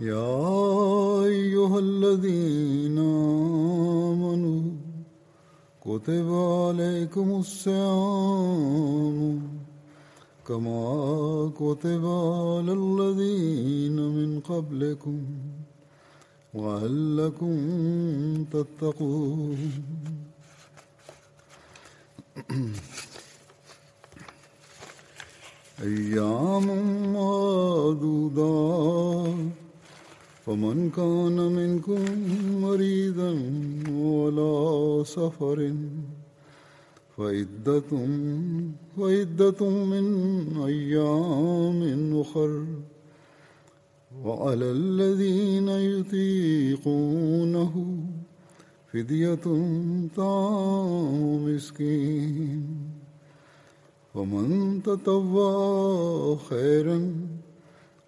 يا أيها الذين آمنوا كتب عليكم الصيام كما كتب على الذين من قبلكم لعلكم تتقون. أيام معدودات فمن كان منكم مريضا ولا سفر فعدة فعدة من أيام أخر. وعلى الذين يطيقونه فدية طعام مسكين. ومن تطوع خيرا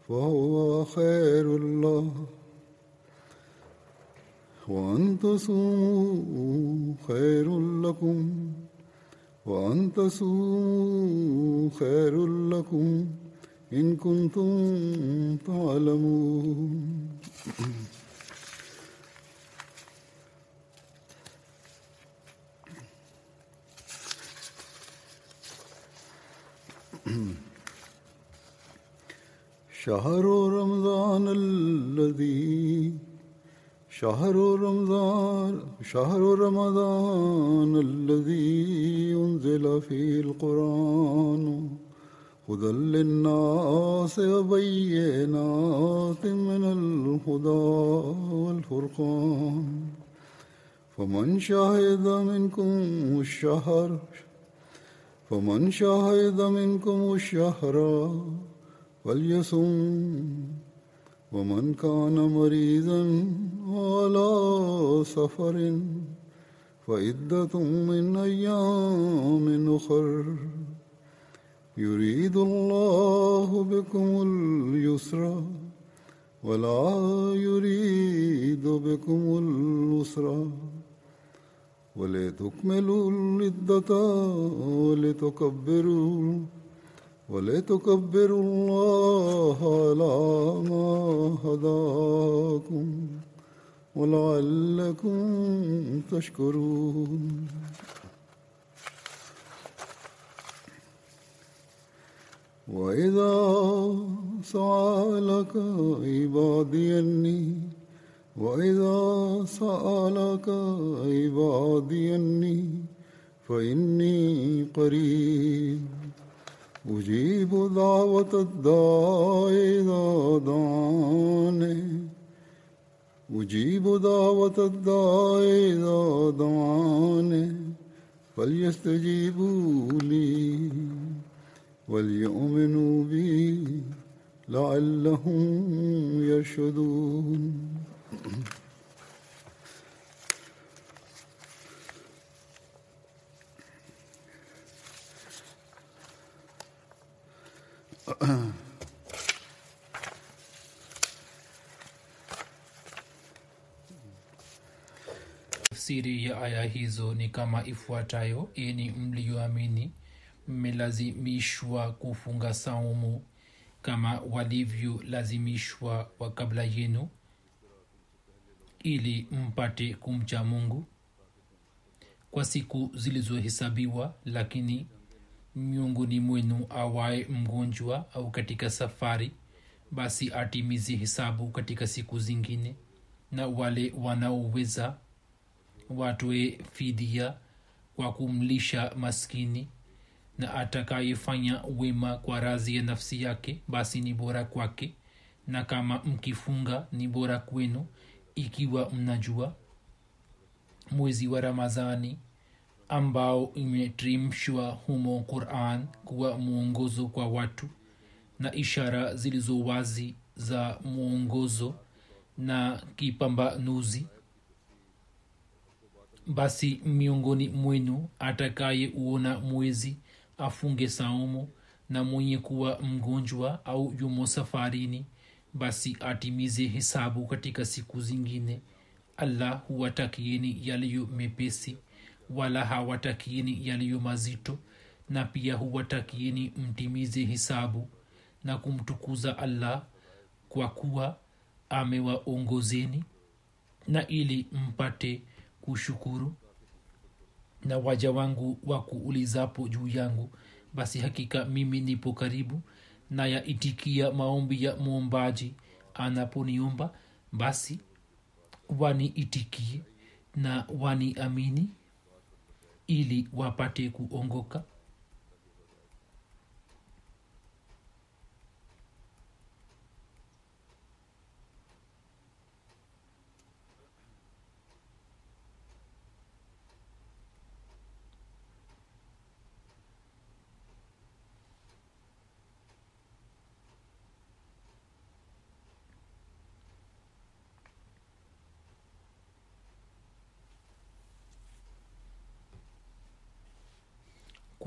فهو خير الله. وأن تصوموا خير لكم. وأن تصوموا خير لكم إن كنتم تعلمون. شهر رمضان الذي شهر رمضان شهر رمضان الذي أنزل فيه القرآن هدى للناس وبينات من الهدى والفرقان فمن شهد منكم الشهر فمن شهد منكم الشهر فليصم ومن كان مريضا على سفر فعدة من أيام أخر. يريد الله بكم اليسر ولا يريد بكم العسر. ولتكملوا العدة ولتكبروا ولتكبروا الله على ما هداكم ولعلكم تشكرون. وإذا سألك عبادي أني وإذا سألك عبادي أني فإني قريب. أجيب دعوة الداع إذا دعاني. أجيب دعوة الداع إذا دعاني. فليستجيبوا لي وليؤمنوا بي لعلهم يرشدون. Tafsiri ya aya hizo ni kama ifuatayo. Ini mliyoamini mmelazimishwa kufunga saumu kama walivyolazimishwa wa kabla yenu ili mpate kumcha mungu kwa siku zilizohesabiwa lakini miongoni mwenu awaye mgonjwa au katika safari basi atimize hesabu katika siku zingine na wale wanaoweza watoe fidia kwa kumlisha maskini na atakayefanya wema kwa razi ya nafsi yake basi ni bora kwake. Na kama mkifunga ni bora kwenu ikiwa mnajua mwezi wa ramadhani ambao imetrimshwa humo quran kuwa mwongozo kwa watu na ishara zilizo wazi za mwongozo na kipambanuzi basi miongoni mwenu atakaye uona mwezi afunge saumu na mwenye kuwa mgonjwa au yumo safarini basi atimize hesabu katika siku zingine. Allah huwatakieni yaliyo mepesi wala hawatakieni yaliyo mazito na pia huwatakieni mtimize hesabu na kumtukuza allah kwa kuwa amewaongozeni na ili mpate kushukuru na waja wangu wakuulizapo juu yangu. Basi hakika mimi nipo karibu na yaitikia maombi ya mwombaji anaponiomba. Basi waniitikie na waniamini ili wapate kuongoka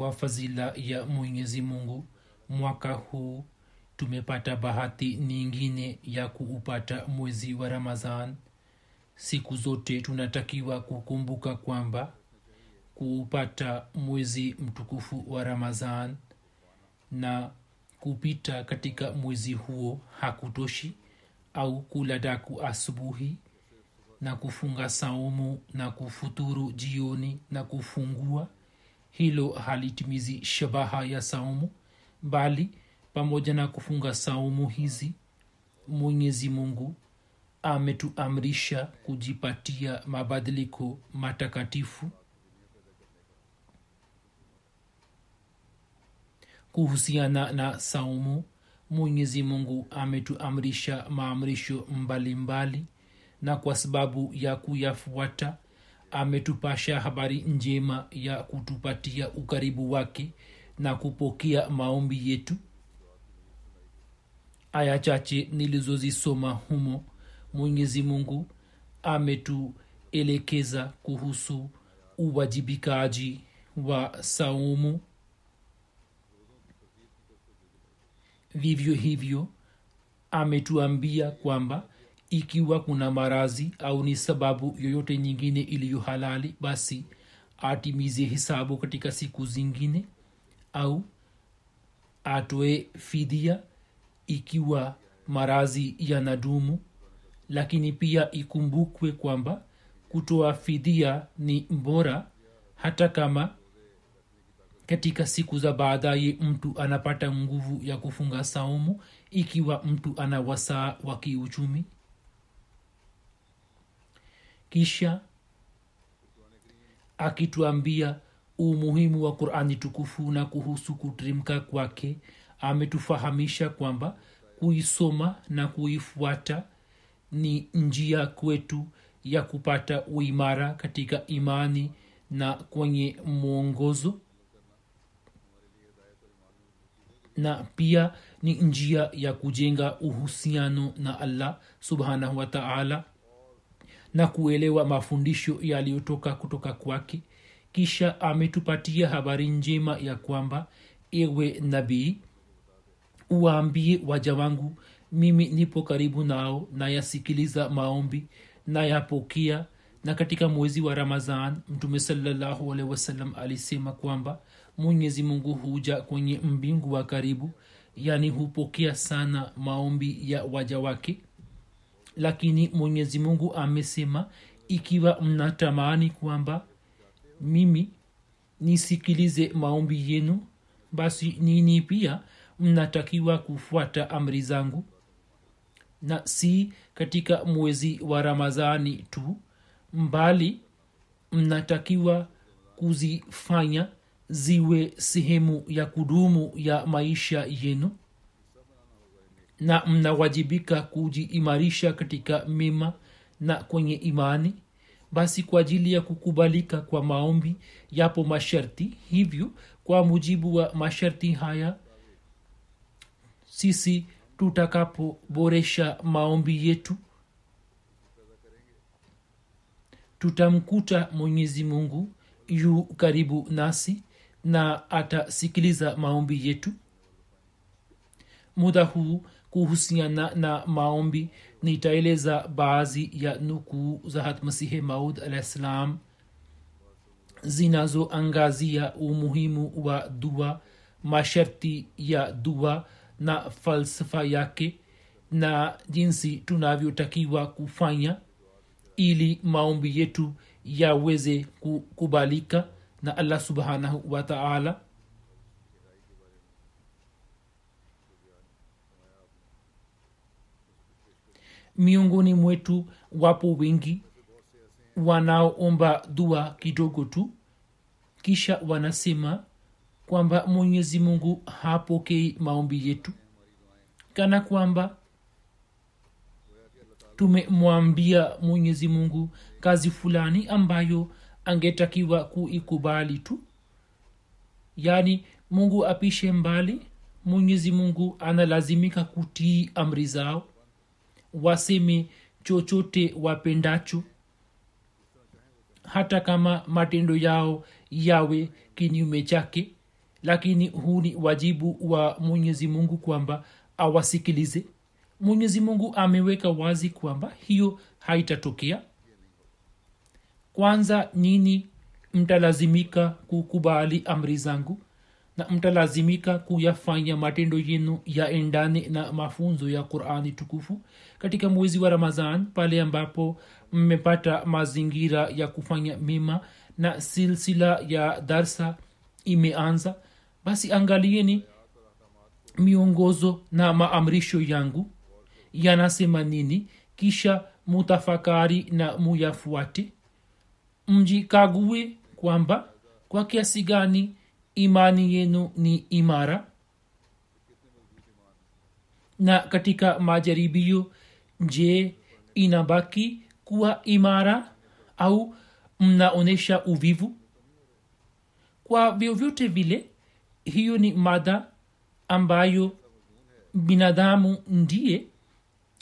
kwa fadhila ya mwenyezi mungu mwaka huu tumepata bahati nyingine ya kuupata mwezi wa ramadhan. Siku zote tunatakiwa kukumbuka kwamba kuupata mwezi mtukufu wa ramadhan na kupita katika mwezi huo hakutoshi au kula daku asubuhi na kufunga saumu na kufuturu jioni na kufungua hilo halitimizi shabaha ya saumu bali pamoja na kufunga saumu hizi mwenyezi mungu ametuamrisha kujipatia mabadiliko matakatifu kuhusiana na saumu. Mwenyezi mungu ametuamrisha maamrisho mbalimbali na kwa sababu ya kuyafuata ametupasha habari njema ya kutupatia ukaribu wake na kupokea maombi yetu. Aya chache nilizozisoma humo mwenyezi mungu ametuelekeza kuhusu uwajibikaji wa saumu. Vivyo hivyo ametuambia kwamba ikiwa kuna marazi au ni sababu yoyote nyingine iliyo halali basi atimize hisabu katika siku zingine au atoe fidia ikiwa marazi yanadumu. Lakini pia ikumbukwe kwamba kutoa fidia ni bora hata kama katika siku za baadaye mtu anapata nguvu ya kufunga saumu ikiwa mtu ana wasaa wa kiuchumi kisha akituambia umuhimu wa qurani tukufu na kuhusu kutirimka kwake ametufahamisha kwamba kuisoma na kuifuata ni njia kwetu ya kupata uimara katika imani na kwenye mwongozo. Na pia ni njia ya kujenga uhusiano na allah subhanahu wa taala na kuelewa mafundisho yaliyotoka kutoka kwake. Kisha ametupatia habari njema ya kwamba ewe nabii uwaambie waja wangu mimi nipo karibu nao nayasikiliza maombi nayapokea. Na katika mwezi wa ramadhan mtume salallahu wasalam alisema kwamba mwenyezi mungu huja kwenye mbingu wa karibu yani hupokea sana maombi ya waja wake lakini mwenyezi mungu amesema ikiwa mnatamani kwamba mimi nisikilize maombi yenu basi nini pia mnatakiwa kufuata amri zangu? Na si katika mwezi wa ramadhani tu mbali mnatakiwa kuzifanya ziwe sehemu ya kudumu ya maisha yenu na mnawajibika kujiimarisha katika mema na kwenye imani basi kwa ajili ya kukubalika kwa maombi yapo masharti. Hivyo kwa mujibu wa masharti haya sisi tutakapoboresha maombi yetu tutamkuta mwenyezi mungu yu karibu nasi na atasikiliza maombi yetu. Muda huu kuhusiana na maombi. Nitaeleza baadhi ya nukuu za hatmasihi maud alah ssalam zinazoangazia umuhimu wa dua masharti ya dua na falsafa yake na jinsi tunavyotakiwa kufanya ili maombi yetu yaweze kukubalika na allah subhanahu wa miongoni mwetu wapo wengi wanaoomba dua kidogo tu. Kisha wanasema kwamba mwenyezi mungu hapokei maombi yetu. Kana kwamba tumemwambia mwenyezi mungu kazi fulani ambayo angetakiwa kuikubali tu. Yaani mungu apishe mbali mwenyezi mungu analazimika kutii amri zao waseme chochote wapendacho hata kama matendo yao yawe kinyume chake lakini huu ni wajibu wa mwenyezi mungu kwamba awasikilize. Mwenyezi mungu ameweka wazi kwamba hiyo haitatokea. Kwanza nyini mtalazimika kukubali amri zangu na mtalazimika kuyafanya matendo yenu yaendane na mafunzo ya qurani tukufu katika mwezi wa ramadhan pale ambapo mmepata mazingira ya kufanya mema na silsila ya darsa imeanza basi angalieni miongozo na maamrisho yangu. Yanasema nini? Kisha mutafakari na muyafuate. Mjikague kwamba kwa kiasi gani imani yenu ni imara? Na katika majaribio je inabaki kuwa imara au mnaonyesha uvivu? Kwa vyovyote vile hiyo ni mada ambayo binadamu ndiye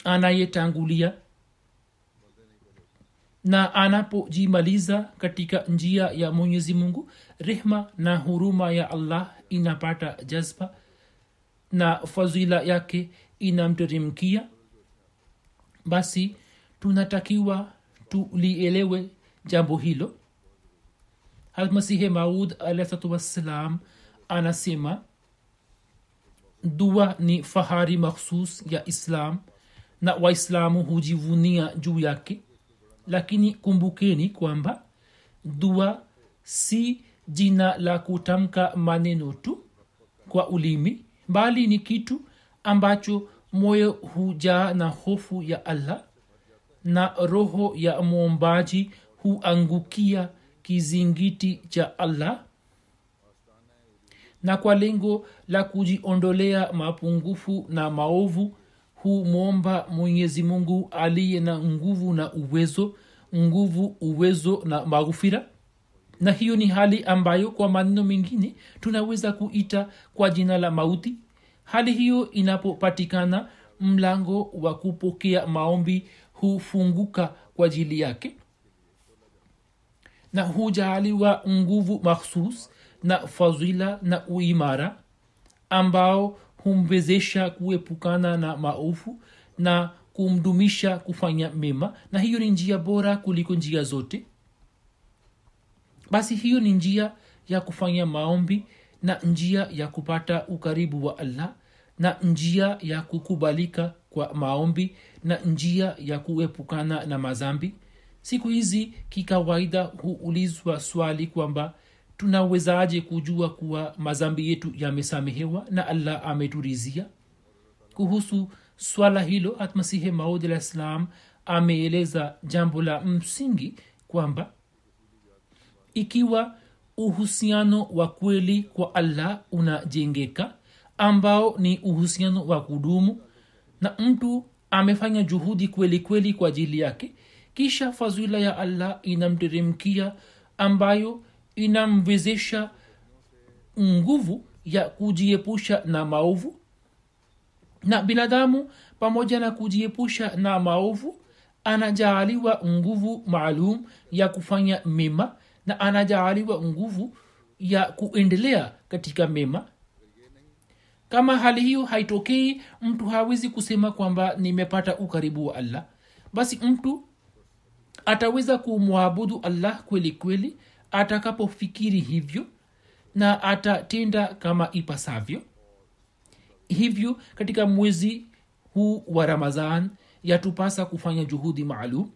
anayetangulia. Na anapojimaliza katika njia ya mwenyezi mungu rehma na huruma ya allah inapata jazba na fadhila yake inamteremkia basi tunatakiwa tulielewe jambo hilo. Almasihe maud alahsalatu wassalam anasema dua ni fahari makhsus ya islam na waislamu hujivunia juu yake. Lakini kumbukeni kwamba dua si jina la kutamka maneno tu kwa ulimi bali ni kitu ambacho moyo hujaa na hofu ya allah na roho ya mwombaji huangukia kizingiti cha allah. Na kwa lengo la kujiondolea mapungufu na maovu humwomba mwenyezi mungu aliye na nguvu na uwezo nguvu uwezo na maghufira na hiyo ni hali ambayo kwa maneno mengine tunaweza kuita kwa jina la mauti. Hali hiyo inapopatikana mlango wa kupokea maombi hufunguka kwa ajili yake. Na hujaaliwa nguvu makhsus na fadhila na uimara ambao humwezesha kuepukana na maofu na kumdumisha kufanya mema. Na hiyo ni njia bora kuliko njia zote basi hiyo ni njia ya kufanya maombi na njia ya kupata ukaribu wa allah na njia ya kukubalika kwa maombi na njia ya kuepukana na mazambi siku hizi kikawaida huulizwa swali kwamba tunawezaje kujua kuwa mazambi yetu yamesamehewa na allah ameturizia kuhusu swala hilo atmasihe maud alah ssalam ameeleza jambo la msingi kwamba ikiwa uhusiano wa kweli kwa allah unajengeka ambao ni uhusiano wa kudumu na mtu amefanya juhudi kweli kweli kwa ajili yake kisha fadhila ya allah inamteremkia ambayo inamwezesha nguvu ya kujiepusha na maovu. Na binadamu pamoja na kujiepusha na maovu anajaaliwa nguvu maalum ya kufanya mema na anajaaliwa nguvu ya kuendelea katika mema. Kama hali hiyo haitokei mtu hawezi kusema kwamba nimepata ukaribu wa allah. Basi mtu ataweza kumwabudu allah kweli kweli atakapofikiri hivyo na atatenda kama ipasavyo. Hivyo katika mwezi huu wa ramadhan yatupasa kufanya juhudi maalum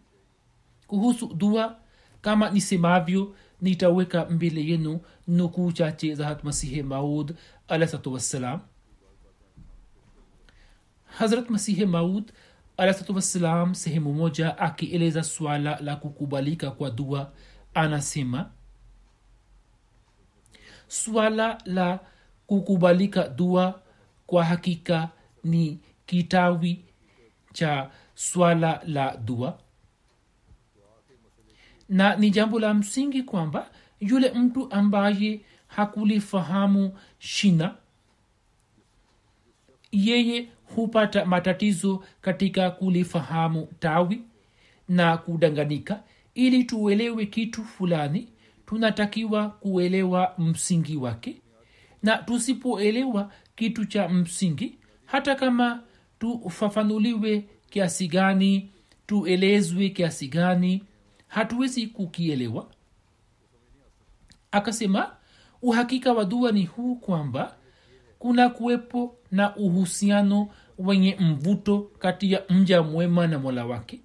kuhusu dua kama nisemavyo nitaweka mbele yenu nukuu chache za hatmasihe maud alahsatu wassalam. Hazrat masihe maud alahsatu wassalam sehemu moja akieleza swala la kukubalika kwa dua anasema swala la kukubalika dua kwa hakika ni kitawi cha swala la dua na ni jambo la msingi kwamba yule mtu ambaye hakulifahamu shina yeye hupata matatizo katika kulifahamu tawi na kudanganika. Ili tuelewe kitu fulani tunatakiwa kuelewa msingi wake. Na tusipoelewa kitu cha msingi hata kama tufafanuliwe kiasi gani tuelezwe kiasi gani hatuwezi kukielewa. Akasema uhakika wa dua ni huu kwamba kuna kuwepo na uhusiano wenye mvuto kati ya mja mwema na mola wake.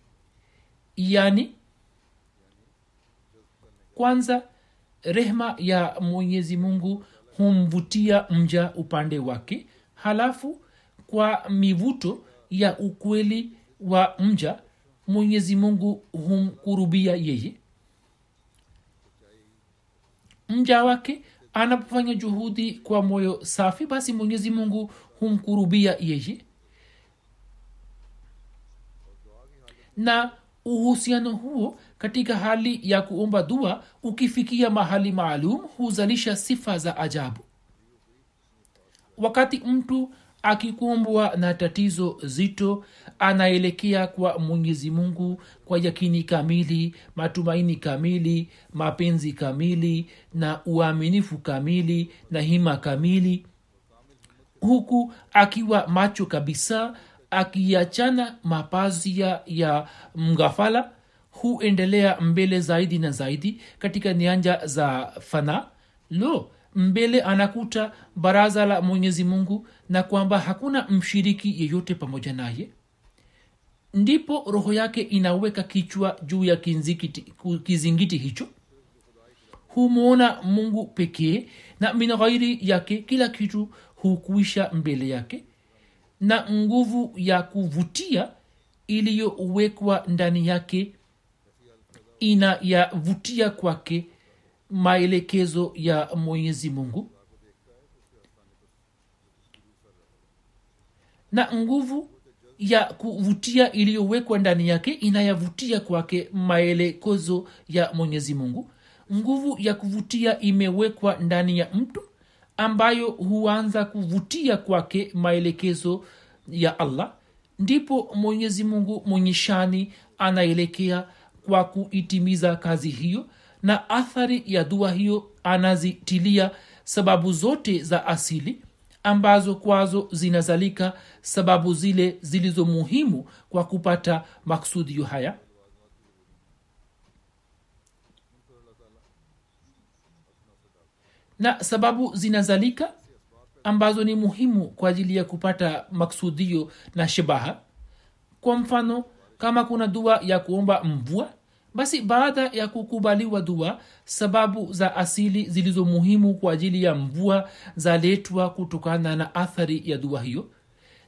Yani kwanza rehma ya mwenyezi mungu humvutia mja upande wake. Halafu kwa mivuto ya ukweli wa mja mwenyezi mungu humkurubia yeye. Mja wake anapofanya juhudi kwa moyo safi basi mwenyezi mungu humkurubia yeye. Na uhusiano huo katika hali ya kuomba dua ukifikia mahali maalum huzalisha sifa za ajabu. Wakati mtu akikumbwa na tatizo zito anaelekea kwa mwenyezi mungu kwa yakini kamili matumaini kamili mapenzi kamili na uaminifu kamili na hima kamili. Huku akiwa macho kabisa akiachana mapazia ya mghafala huendelea mbele zaidi na zaidi katika nyanja za fana. Lo mbele anakuta baraza la mwenyezi mungu na kwamba hakuna mshiriki yeyote pamoja naye. Ndipo roho yake inaweka kichwa juu ya kizingiti hicho. Humwona mungu pekee na min ghairi yake kila kitu hukuisha mbele yake na nguvu ya kuvutia iliyowekwa ndani yake inayavutia kwake maelekezo ya mwenyezi mungu. Na nguvu ya kuvutia iliyowekwa ndani yake inayavutia kwake maelekezo ya mwenyezi mungu. Nguvu ya kuvutia imewekwa ndani ya mtu ambayo huanza kuvutia kwake maelekezo ya allah. Ndipo mwenyezi mungu mwenye shani anaelekea kwa kuitimiza kazi hiyo na athari ya dua hiyo anazitilia sababu zote za asili ambazo kwazo zinazalika sababu zile zilizo muhimu kwa kupata maksudio haya. Na sababu zinazalika ambazo ni muhimu kwa ajili ya kupata maksudio na shabaha. Kwa mfano kama kuna dua ya kuomba mvua basi baada ya kukubaliwa dua sababu za asili zilizo muhimu kwa ajili ya mvua zaletwa kutokana na athari ya dua hiyo.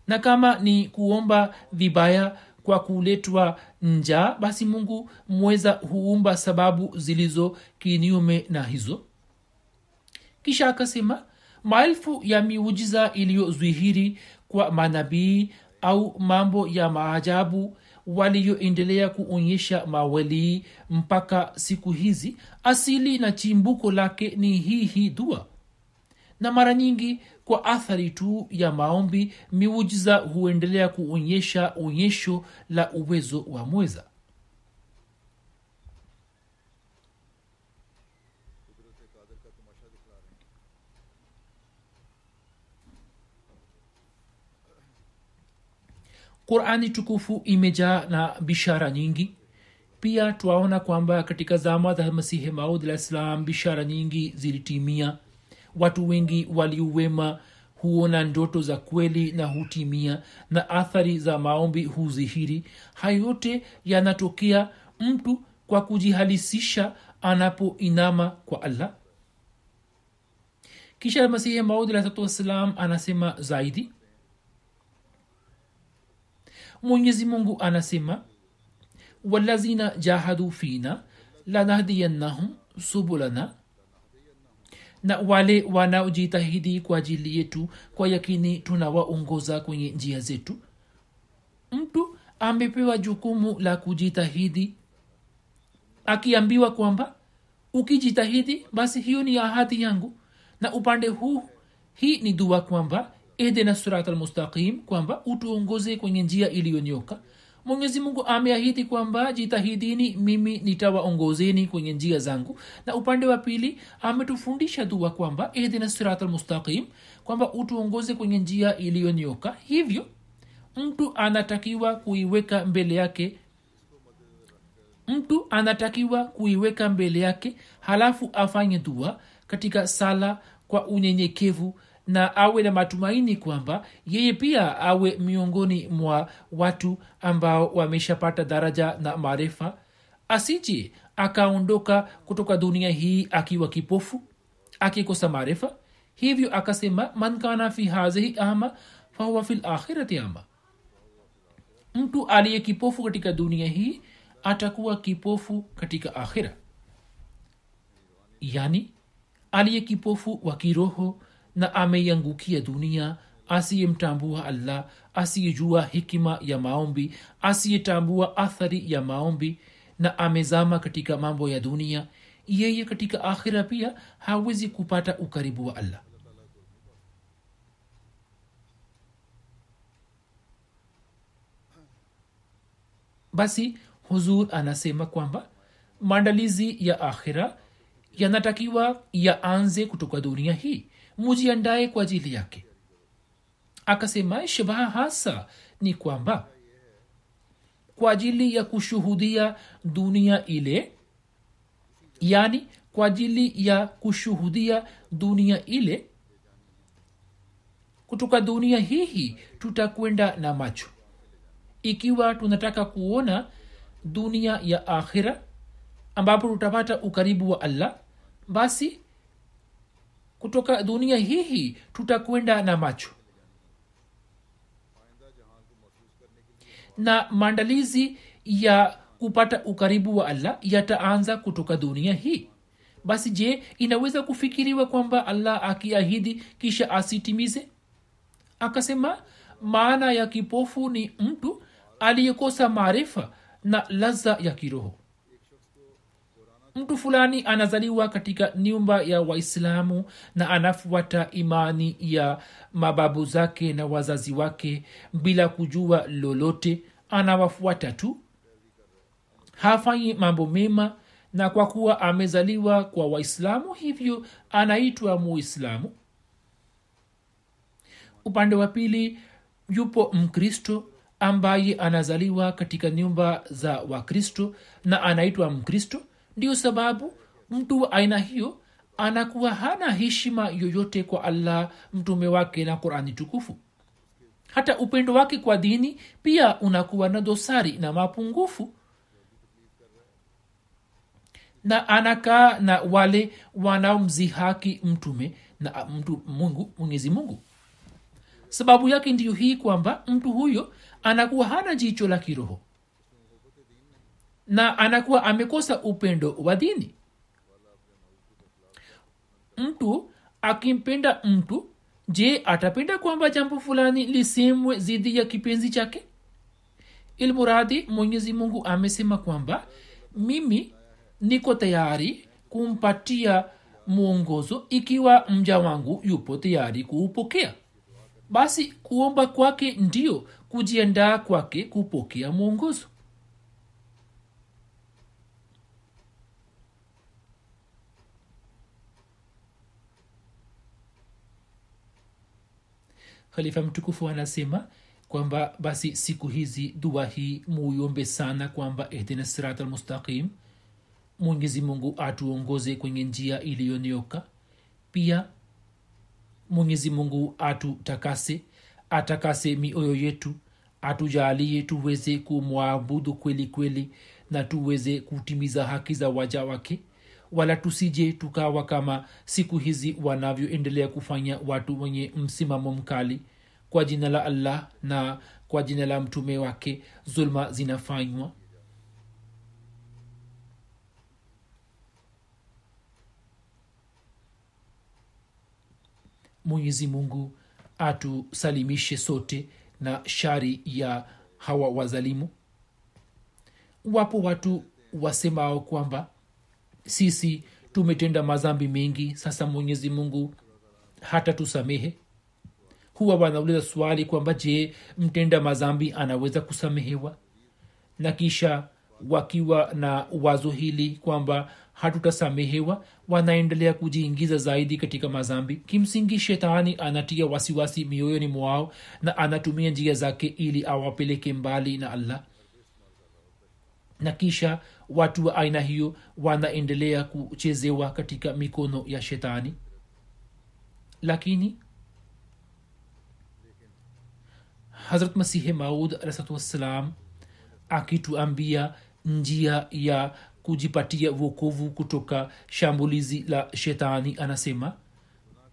Na kama ni kuomba vibaya kwa kuletwa njaa basi mungu mweza huumba sababu zilizo kinyume na hizo. Kisha akasema maelfu ya miujiza iliyozwihiri kwa manabii au mambo ya maajabu waliyoendelea kuonyesha mawelii mpaka siku hizi. Asili na chimbuko lake ni hii hii dua. Na mara nyingi kwa athari tu ya maombi miujiza huendelea kuonyesha onyesho la uwezo wa mweza qurani tukufu imejaa na bishara nyingi. Pia twaona kwamba katika zama za masihi maud alah ssalam bishara nyingi zilitimia. Watu wengi waliuwema huona ndoto za kweli na hutimia na athari za maombi huzihiri. Hayo yote yanatokea mtu kwa kujihalisisha anapoinama kwa allah. Kisha masihi maud alahsatu wassalam anasema zaidi mwenyezi mungu anasema walazina jahadu fina lanahdiyannahum subulana. Na wale wanaojitahidi kwa ajili yetu kwa yakini tunawaongoza kwenye njia zetu. Mtu amepewa jukumu la kujitahidi akiambiwa kwamba ukijitahidi basi hiyo ni ahadi yangu. Na upande huu hii ni dua kwamba ehdina surat almustaqim kwamba utuongoze kwenye njia iliyonyoka. Mwenyezi mungu ameahidi kwamba jitahidini mimi nitawaongozeni kwenye njia zangu. Na upande wa pili ametufundisha dua kwamba ehdina sirat almustaqim kwamba utuongoze kwenye njia iliyonyoka. Hivyo mtu anatakiwa kuiweka mbele yake mtu anatakiwa kuiweka mbele yake halafu afanye dua katika sala kwa unyenyekevu na awe na matumaini kwamba yeye pia awe miongoni mwa watu ambao wameshapata daraja na maarifa. Asije akaondoka kutoka dunia hii akiwa kipofu akikosa maarifa. Hivyo akasema man kana fi hazihi ama fahuwa fi lakhirati ama. Mtu aliye kipofu katika dunia hii atakuwa kipofu katika akhira. Yani aliye kipofu wa kiroho na ameiangukia dunia asiyemtambua allah asiyejua hikima ya maombi asiyetambua athari ya maombi na amezama katika mambo ya dunia yeye katika akhira pia hawezi kupata ukaribu wa allah. Basi huzur anasema kwamba maandalizi ya akhira yanatakiwa yaanze kutoka dunia hii mujiandaye kwa ajili yake. Akasema shabaha hasa ni kwamba kwa ajili ya kushuhudia dunia ile yani kwa ajili ya kushuhudia dunia ile kutoka dunia hihi tutakwenda na macho. Ikiwa tunataka kuona dunia ya akhira ambapo tutapata ukaribu wa allah basi kutoka dunia hii tutakwenda na macho. Na maandalizi ya kupata ukaribu wa allah yataanza kutoka dunia hii. Basi je inaweza kufikiriwa kwamba allah akiahidi kisha asitimize? Akasema maana ya kipofu ni mtu aliyekosa maarifa na laza ya kiroho mtu fulani anazaliwa katika nyumba ya waislamu na anafuata imani ya mababu zake na wazazi wake bila kujua lolote anawafuata tu. Hafanyi mambo mema na kwa kuwa amezaliwa kwa waislamu hivyo anaitwa muislamu. Upande wa pili yupo mkristo ambaye anazaliwa katika nyumba za wakristo na anaitwa mkristo ndio sababu mtu wa aina hiyo anakuwa hana heshima yoyote kwa allah mtume wake na qurani tukufu. Hata upendo wake kwa dini pia unakuwa na dosari na mapungufu. Na anakaa na wale wanaomzihaki mtume na mtu mungu mwenyezi mungu. Sababu yake ndiyo hii kwamba mtu huyo anakuwa hana jicho la kiroho na anakuwa amekosa upendo wa dini. Mtu akimpenda mtu je atapenda kwamba jambo fulani lisemwe zidi ya kipenzi chake? Ilmuradi mwenyezi mungu amesema kwamba mimi niko tayari kumpatia mwongozo ikiwa mja wangu yupo tayari kuupokea. Basi kuomba kwake ndio kujiandaa kwake kupokea mwongozo khalifa mtukufu anasema kwamba basi siku hizi dua hii muiombe sana kwamba ihdina sirat almustaqim mwenyezi mungu atuongoze kwenye njia iliyonyoka. Pia mwenyezi mungu atutakase atakase mioyo yetu atujalie tuweze kumwabudu kweli kweli na tuweze kutimiza haki za waja wake wala tusije tukawa kama siku hizi wanavyoendelea kufanya watu wenye msimamo mkali. Kwa jina la allah na kwa jina la mtume wake zulma zinafanywa. Mwenyezi mungu atusalimishe sote na shari ya hawa wazalimu. Wapo watu wasemao kwamba sisi tumetenda mazambi mengi. Sasa mwenyezi mungu hata tusamehe. Huwa wanauliza swali kwamba je mtenda mazambi anaweza kusamehewa? Na kisha wakiwa na wazo hili kwamba hatutasamehewa wanaendelea kujiingiza zaidi katika mazambi. Kimsingi shetani anatia wasiwasi mioyoni mwao na anatumia njia zake ili awapeleke mbali na allah na kisha watu wa aina hiyo wanaendelea kuchezewa katika mikono ya shetani. Lakini hazrat masihi maud alahsatuwassalam akituambia njia ya kujipatia wokovu kutoka shambulizi la shetani anasema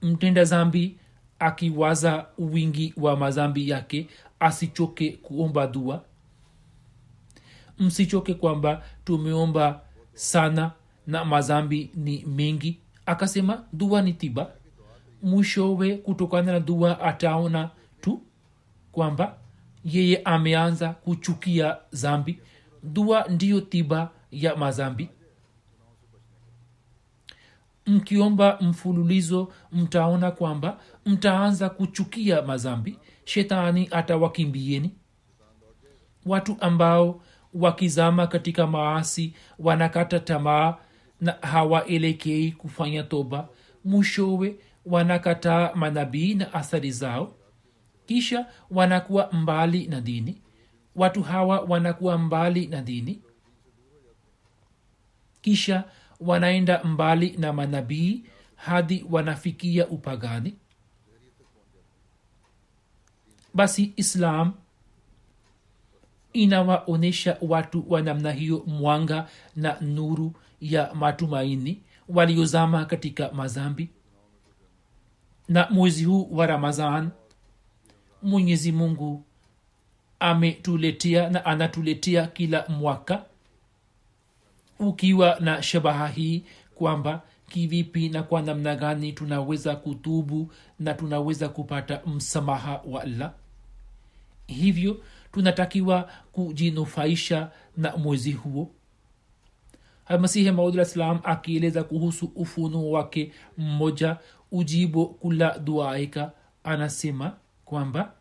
mtenda zambi akiwaza wingi wa mazambi yake asichoke kuomba dua msichoke kwamba tumeomba sana na mazambi ni mengi. Akasema dua ni tiba. Mwishowe kutokana na dua ataona tu kwamba yeye ameanza kuchukia zambi. Dua ndiyo tiba ya mazambi. Mkiomba mfululizo mtaona kwamba mtaanza kuchukia mazambi. Shetani atawakimbieni. Watu ambao wakizama katika maasi wanakata tamaa na hawaelekei kufanya toba. Mwishowe wanakataa manabii na athari zao. Kisha wanakuwa mbali na dini. Watu hawa wanakuwa mbali na dini. Kisha wanaenda mbali na manabii hadi wanafikia upagani. Basi islam inawaonyesha watu wa namna hiyo mwanga na nuru ya matumaini waliozama katika mazambi. Na mwezi huu wa ramazan mwenyezi mungu ametuletea na anatuletea kila mwaka ukiwa na shabaha hii kwamba kivipi na kwa namna gani tunaweza kutubu na tunaweza kupata msamaha wa allah. Hivyo tunatakiwa kujinufaisha na mwezi huo. Masihi maudlah salam akieleza kuhusu ufunuo wake mmoja ujibo kula duaika anasema kwamba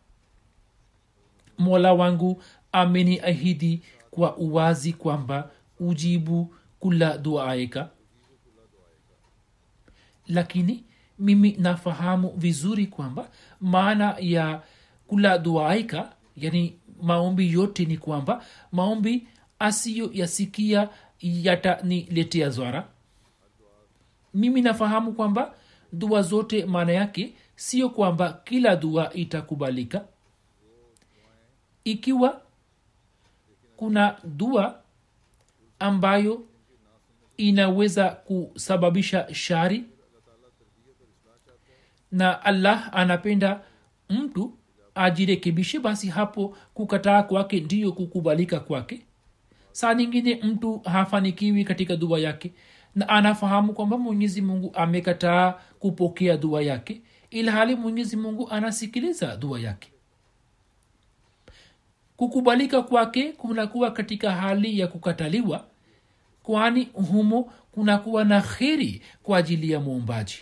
mola wangu ameniahidi kwa uwazi kwamba ujibu kula duaika lakini mimi nafahamu vizuri kwamba maana ya kula duaika yani maombi yote ni kwamba maombi asiyoyasikia yataniletea zwara. Mimi nafahamu kwamba dua zote maana yake sio kwamba kila dua itakubalika. Ikiwa kuna dua ambayo inaweza kusababisha shari na allah anapenda mtu ajirekebishe basi hapo kukataa kwake ndiyo kukubalika kwake. Saa nyingine mtu hafanikiwi katika dua yake na anafahamu kwamba mwenyezi mungu amekataa kupokea dua yake ila hali mwenyezi mungu anasikiliza dua yake. Kukubalika kwake kunakuwa katika hali ya kukataliwa kwani humo kunakuwa na kheri kwa ajili ya muumbaji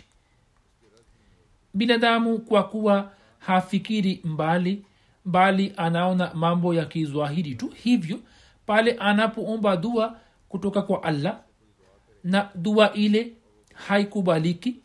binadamu kwa kuwa hafikiri mbali bali anaona mambo ya kizwahiri tu. Hivyo pale anapoomba dua kutoka kwa allah na dua ile haikubaliki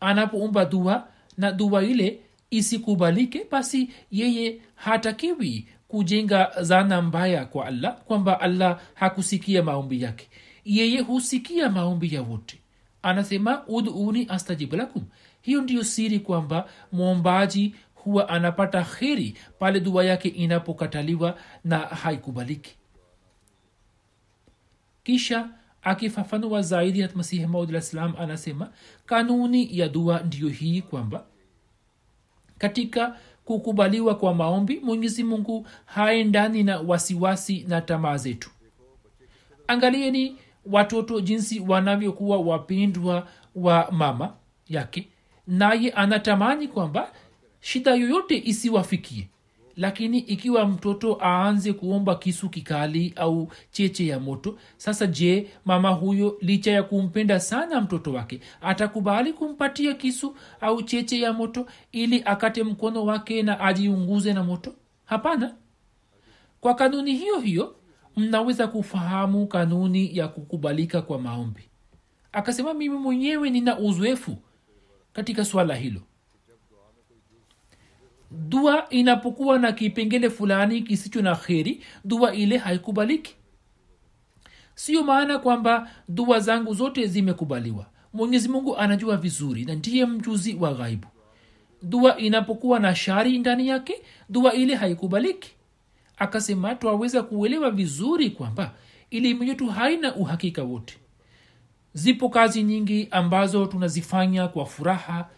anapoomba dua na dua ile isikubalike basi yeye hatakiwi kujenga zana mbaya kwa allah kwamba allah hakusikia maombi yake. Yeye husikia maombi ya wote anasema uduni astajibu lakum. Hiyo ndiyo siri kwamba mwombaji huwa anapata kheri pale dua yake inapokataliwa na haikubaliki. Kisha akifafanua zaidi hatmasihi salam anasema kanuni ya dua ndiyo hii kwamba katika kukubaliwa kwa maombi mwenyezi mungu haendani na wasiwasi na tamaa zetu. Angalieni watoto jinsi wanavyokuwa wapendwa wa mama yake naye anatamani kwamba shida yoyote isiwafikie. Lakini ikiwa mtoto aanze kuomba kisu kikali au cheche ya moto sasa je mama huyo licha ya kumpenda sana mtoto wake atakubali kumpatia kisu au cheche ya moto ili akate mkono wake na ajiunguze na moto? Hapana. Kwa kanuni hiyo hiyo mnaweza kufahamu kanuni ya kukubalika kwa maombi. Akasema mimi mwenyewe nina uzoefu katika swala hilo. Dua inapokuwa na kipengele fulani kisicho na kheri dua ile haikubaliki. Sio maana kwamba dua zangu zote zimekubaliwa. Mwenyezi mungu anajua vizuri na ndiye mjuzi wa ghaibu. Dua inapokuwa na shari ndani yake dua ile haikubaliki akasema twaweza kuelewa vizuri kwamba elimu yetu haina uhakika wote. Zipo kazi nyingi ambazo tunazifanya kwa furaha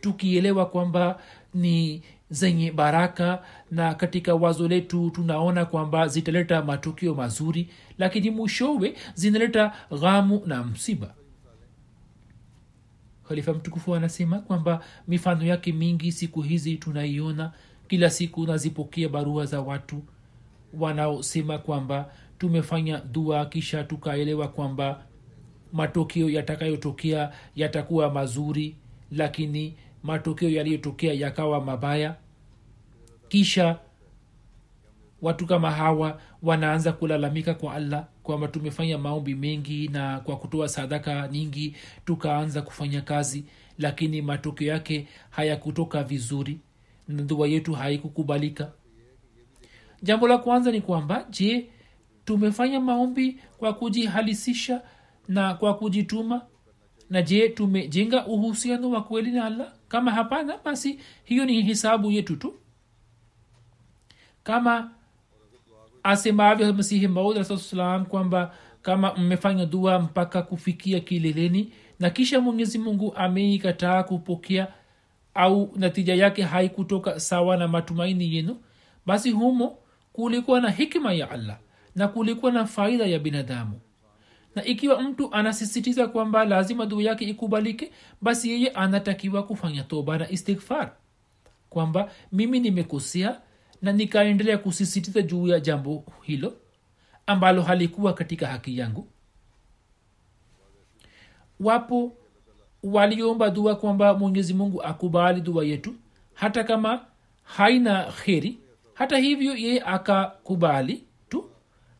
tukielewa kwamba ni zenye baraka na katika wazo letu tunaona kwamba zitaleta matukio mazuri lakini mwishowe zinaleta ghamu na msiba. Khalifa mtukufu anasema kwamba mifano yake mingi siku hizi tunaiona. Kila siku nazipokea barua za watu wanaosema kwamba tumefanya dua kisha tukaelewa kwamba matokeo yatakayotokea yatakuwa mazuri lakini matokeo yaliyotokea yakawa mabaya. Kisha watu kama hawa wanaanza kulalamika kwa allah kwamba tumefanya maombi mengi na kwa kutoa sadaka nyingi tukaanza kufanya kazi lakini matokeo yake hayakutoka vizuri na dua yetu haikukubalika jambo la kwanza ni kwamba je tumefanya maombi kwa kujihalisisha na kwa kujituma? Na je tumejenga uhusiano wa kweli na allah? Kama hapana basi hiyo ni hisabu yetu tu. Kama asemavyo masihi maud kwamba kama mmefanya dua mpaka kufikia kileleni na kisha mwenyezi mungu ameikataa kupokea au natija yake haikutoka sawa na matumaini yenu basi humo kulikuwa na hikima ya allah na kulikuwa na faida ya binadamu. Na ikiwa mtu anasisitiza kwamba lazima dua yake ikubalike basi yeye anatakiwa kufanya toba na istighfar. Kwamba mimi nimekosea na nikaendelea kusisitiza juu ya jambo hilo ambalo halikuwa katika haki yangu. Wapo waliomba dua kwamba mwenyezi mungu akubali dua yetu hata kama haina kheri hata hivyo yeye akakubali tu.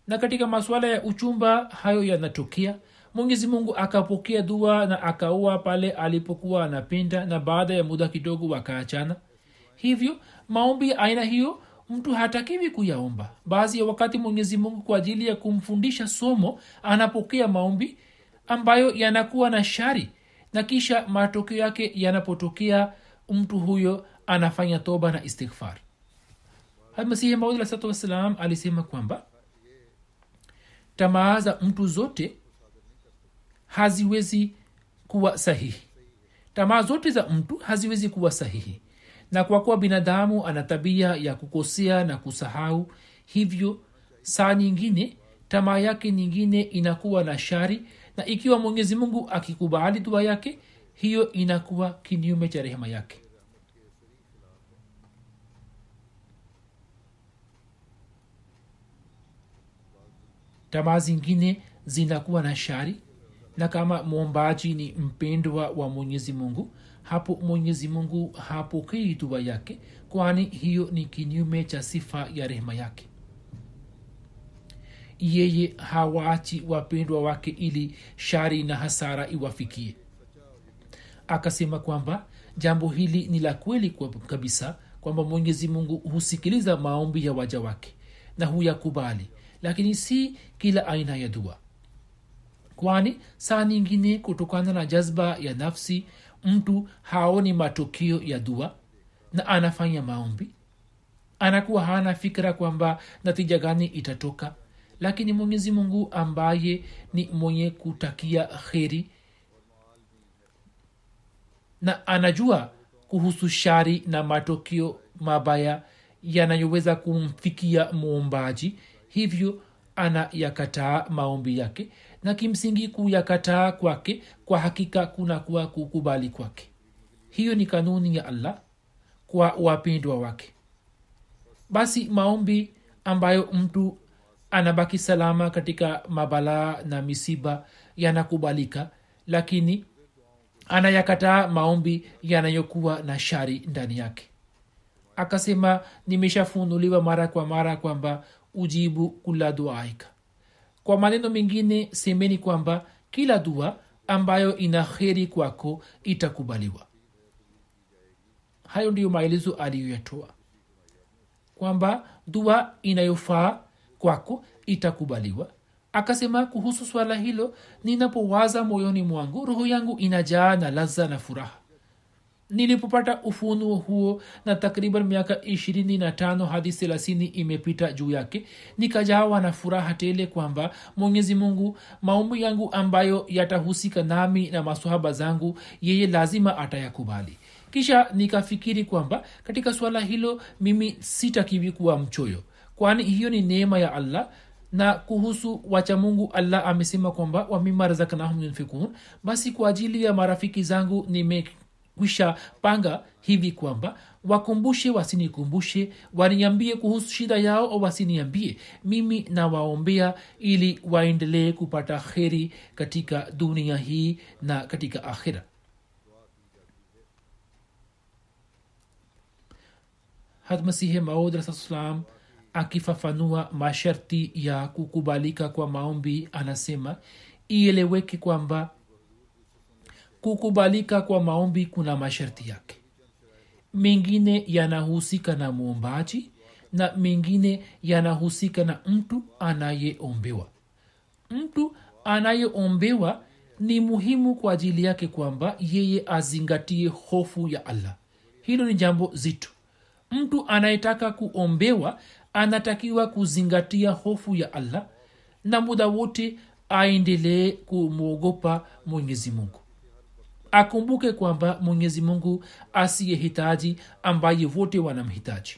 Na katika masuala ya uchumba hayo yanatokea mwenyezi mungu akapokea dua na akaua pale alipokuwa anapenda na baada ya muda kidogo wakaachana. Hivyo maombi ya aina hiyo mtu hatakiwi kuyaomba. Baadhi ya wakati mwenyezi mungu kwa ajili ya kumfundisha somo anapokea maombi ambayo yanakuwa na shari. Na kisha matokeo yake yanapotokea mtu huyo anafanya toba na istighfar masihi maud alahsatu wassalam alisema kwamba tamaa za mtu zote haziwezi kuwa sahihi. Tamaa zote za mtu haziwezi kuwa sahihi. Na kwa kuwa binadamu ana tabia ya kukosea na kusahau hivyo saa nyingine tamaa yake nyingine inakuwa na shari na ikiwa mwenyezi mungu akikubali dua yake hiyo inakuwa kinyume cha rehema yake tamaa zingine zinakuwa na shari na kama mwombaji ni mpendwa wa mwenyezi mungu hapo mwenyezi mungu hapokei dua yake kwani hiyo ni kinyume cha sifa ya rehema yake. Yeye hawaachi wapendwa wake ili shari na hasara iwafikie. Akasema kwamba jambo hili ni la kweli kwa kabisa kwamba mwenyezi mungu husikiliza maombi ya waja wake na huyakubali lakini si kila aina ya dua. Kwani saa nyingine kutokana na jazba ya nafsi mtu haoni matokeo ya dua na anafanya maombi. Anakuwa hana fikira kwamba natija gani itatoka. Lakini mwenyezi mungu ambaye ni mwenye kutakia kheri na anajua kuhusu shari na matokeo mabaya yanayoweza kumfikia muombaji hivyo anayakataa maombi yake na kimsingi kuyakataa kwake kwa hakika kunakuwa kukubali kwake. Hiyo ni kanuni ya allah kwa wapendwa wake. Basi maombi ambayo mtu anabaki salama katika mabalaa na misiba yanakubalika lakini anayakataa maombi yanayokuwa na shari ndani yake. Akasema nimeshafunuliwa mara kwa mara kwamba ujibu kula duaika kwa maneno mengine semeni kwamba kila dua ambayo ina kheri kwako itakubaliwa. Hayo ndiyo maelezo aliyoyatoa. Kwamba dua inayofaa kwako itakubaliwa. Akasema kuhusu swala hilo ninapowaza moyoni mwangu roho yangu inajaa na laza na furaha nilipopata ufunuo huo na takriban miaka ishirini na tano hadi thelathini imepita juu yake nikajawa na furaha tele kwamba mwenyezi mungu maombi yangu ambayo yatahusika nami na masohaba zangu yeye lazima atayakubali. Kisha nikafikiri kwamba katika swala hilo mimi sitakiwi kuwa mchoyo kwani hiyo ni neema ya allah. Na kuhusu wachamungu allah amesema kwamba wamima razaknahum yunfikun basi kwa ajili ya marafiki zangu nimekwisha panga hivi kwamba wakumbushe wasinikumbushe waniambie kuhusu shida yao au wasiniambie. Mimi nawaombea ili waendelee kupata kheri katika dunia hii na katika akhira hadmasihe maud rasalam akifafanua masharti ya kukubalika kwa maombi anasema ieleweke kwamba kukubalika kwa maombi kuna masharti yake. Mengine yanahusika na mwombaji na mengine yanahusika na mtu anayeombewa. Mtu anayeombewa ni muhimu kwa ajili yake kwamba yeye azingatie hofu ya allah. Hilo ni jambo zito. Mtu anayetaka kuombewa anatakiwa kuzingatia hofu ya allah na muda wote aendelee kumwogopa mwenyezi mungu akumbuke kwamba mwenyezi mungu asiyehitaji ambaye wote wanamhitaji.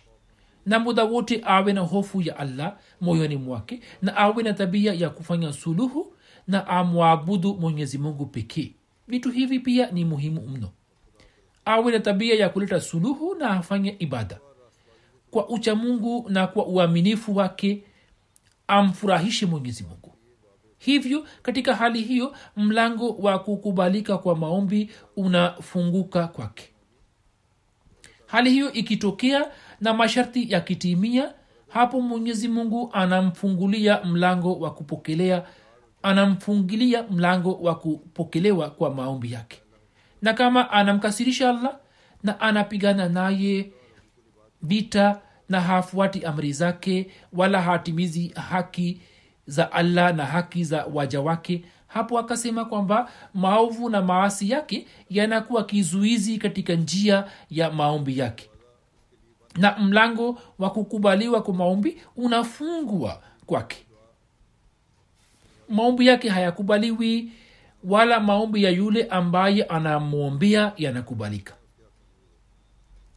Na muda wote awe na hofu ya allah moyoni mwake na awe na tabia ya kufanya suluhu na amwabudu mwenyezi mungu pekee. Vitu hivi pia ni muhimu mno. Awe na tabia ya kuleta suluhu na afanye ibada. Kwa uchamungu na kwa uaminifu wake amfurahishe mwenyezi mungu hivyo katika hali hiyo mlango wa kukubalika kwa maombi unafunguka kwake. Hali hiyo ikitokea na masharti yakitimia hapo mwenyezi mungu anamfungulia mlango wa kupokelea anamfungilia mlango wa kupokelewa kwa maombi yake. Na kama anamkasirisha allah na anapigana naye vita na hafuati amri zake wala hatimizi haki za allah na haki za waja wake. Hapo akasema kwamba maovu na maasi yake yanakuwa kizuizi katika njia ya maombi yake. Na mlango wa kukubaliwa kwa maombi unafungwa kwake. Maombi yake hayakubaliwi wala maombi ya yule ambaye anamwombea yanakubalika.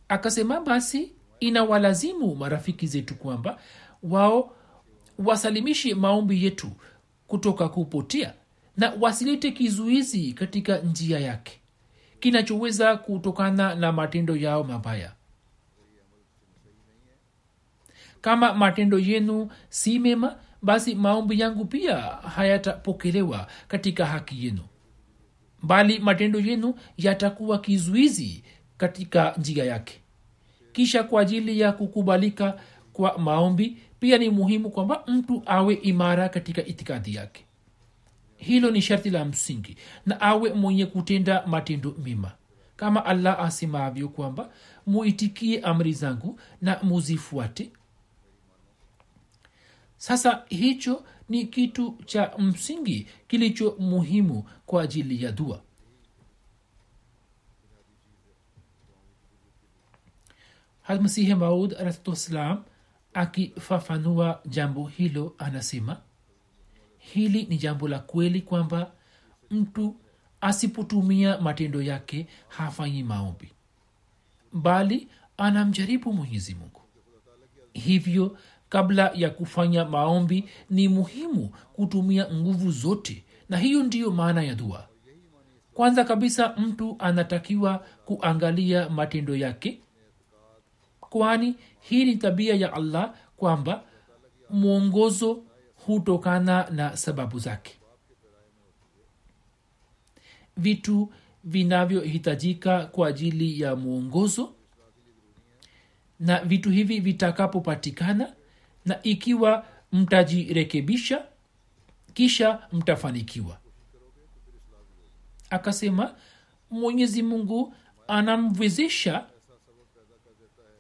Akasema basi inawalazimu marafiki zetu kwamba wao wasalimishe maombi yetu kutoka kupotea na wasilete kizuizi katika njia yake. Kinachoweza kutokana na matendo yao mabaya. Kama matendo yenu si mema basi maombi yangu pia hayatapokelewa katika haki yenu. Bali matendo yenu yatakuwa kizuizi katika njia yake. Kisha kwa ajili ya kukubalika kwa maombi pia ni muhimu kwamba mtu awe imara katika itikadi yake. Hilo ni sharti la msingi. Na awe mwenye kutenda matendo mema. Kama allah asemavyo kwamba muitikie amri zangu na muzifuate. Sasa hicho ni kitu cha msingi kilicho muhimu kwa ajili ya dua. Masihi maud alahssalam akifafanua jambo hilo anasema hili ni jambo la kweli kwamba mtu asipotumia matendo yake hafanyi maombi bali anamjaribu mwenyezi mungu. Hivyo kabla ya kufanya maombi ni muhimu kutumia nguvu zote na hiyo ndiyo maana ya dua. Kwanza kabisa mtu anatakiwa kuangalia matendo yake kwani hii ni tabia ya allah kwamba mwongozo hutokana na sababu zake. Vitu vinavyohitajika kwa ajili ya mwongozo na vitu hivi vitakapopatikana na ikiwa mtajirekebisha kisha mtafanikiwa. Akasema mwenyezi mungu anamwezesha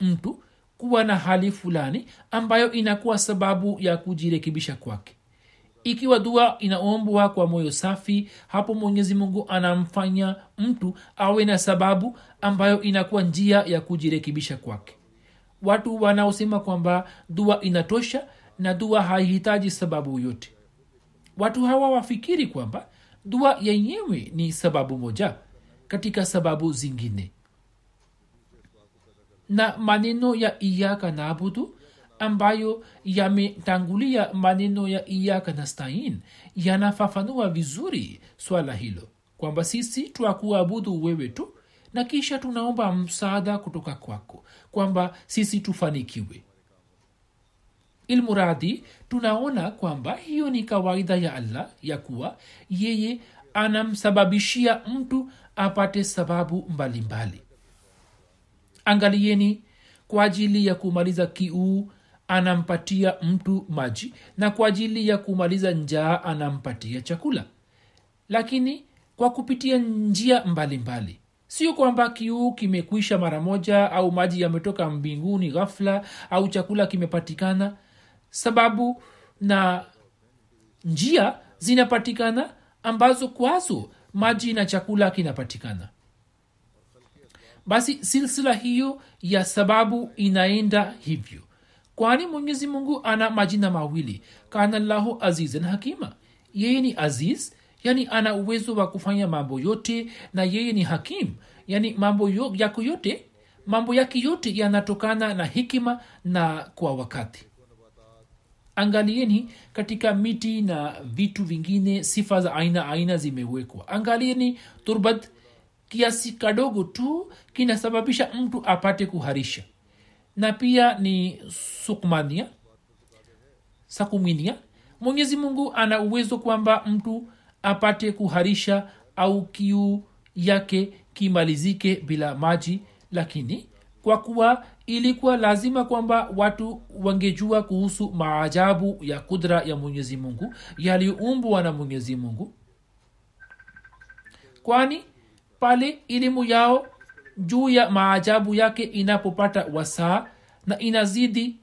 mtu kuwa na hali fulani ambayo inakuwa sababu ya kujirekebisha kwake. Ikiwa dua inaombwa kwa moyo safi hapo mwenyezi mungu anamfanya mtu awe na sababu ambayo inakuwa njia ya kujirekebisha kwake. Watu wanaosema kwamba dua inatosha na dua haihitaji sababu yote watu hawa wafikiri kwamba dua yenyewe ni sababu moja katika sababu zingine na maneno ya iyaka naabudu ambayo yametangulia maneno ya iyaka nastain yanafafanua vizuri swala hilo kwamba sisi twakuabudu wewe tu na kisha tunaomba msaada kutoka kwako kwamba sisi tufanikiwe ilmuradi tunaona kwamba hiyo ni kawaida ya allah ya kuwa yeye anamsababishia mtu apate sababu mbalimbali mbali. Angalieni kwa ajili ya kumaliza kiuu anampatia mtu maji na kwa ajili ya kumaliza njaa anampatia chakula. Lakini kwa kupitia njia mbalimbali. Mbali sio kwamba kiu kimekwisha mara moja au maji yametoka mbinguni ghafla au chakula kimepatikana. Sababu na njia zinapatikana ambazo kwazo maji na chakula kinapatikana basi silsila hiyo ya sababu inaenda hivyo. Kwani mwenyezi mungu ana majina mawili kana llahu azizan hakima. Yeye ni aziz yani ana uwezo wa kufanya mambo yote na yeye ni hakim yani mambo yo, yako yote mambo yake yote yanatokana na hikima na kwa wakati. Angalieni katika miti na vitu vingine sifa za aina aina zimewekwa. Angalieni turbad kiasi kadogo tu kinasababisha mtu apate kuharisha. Na pia ni sukmania sakuminia mwenyezi mungu ana uwezo kwamba mtu apate kuharisha au kiu yake kimalizike bila maji. Lakini kwa kuwa ilikuwa lazima kwamba watu wangejua kuhusu maajabu ya kudra ya mwenyezi mungu yaliyoumbwa na mwenyezi mungu. Kwani pale elimu yao juu ya maajabu yake inapopata wasaa na inazidi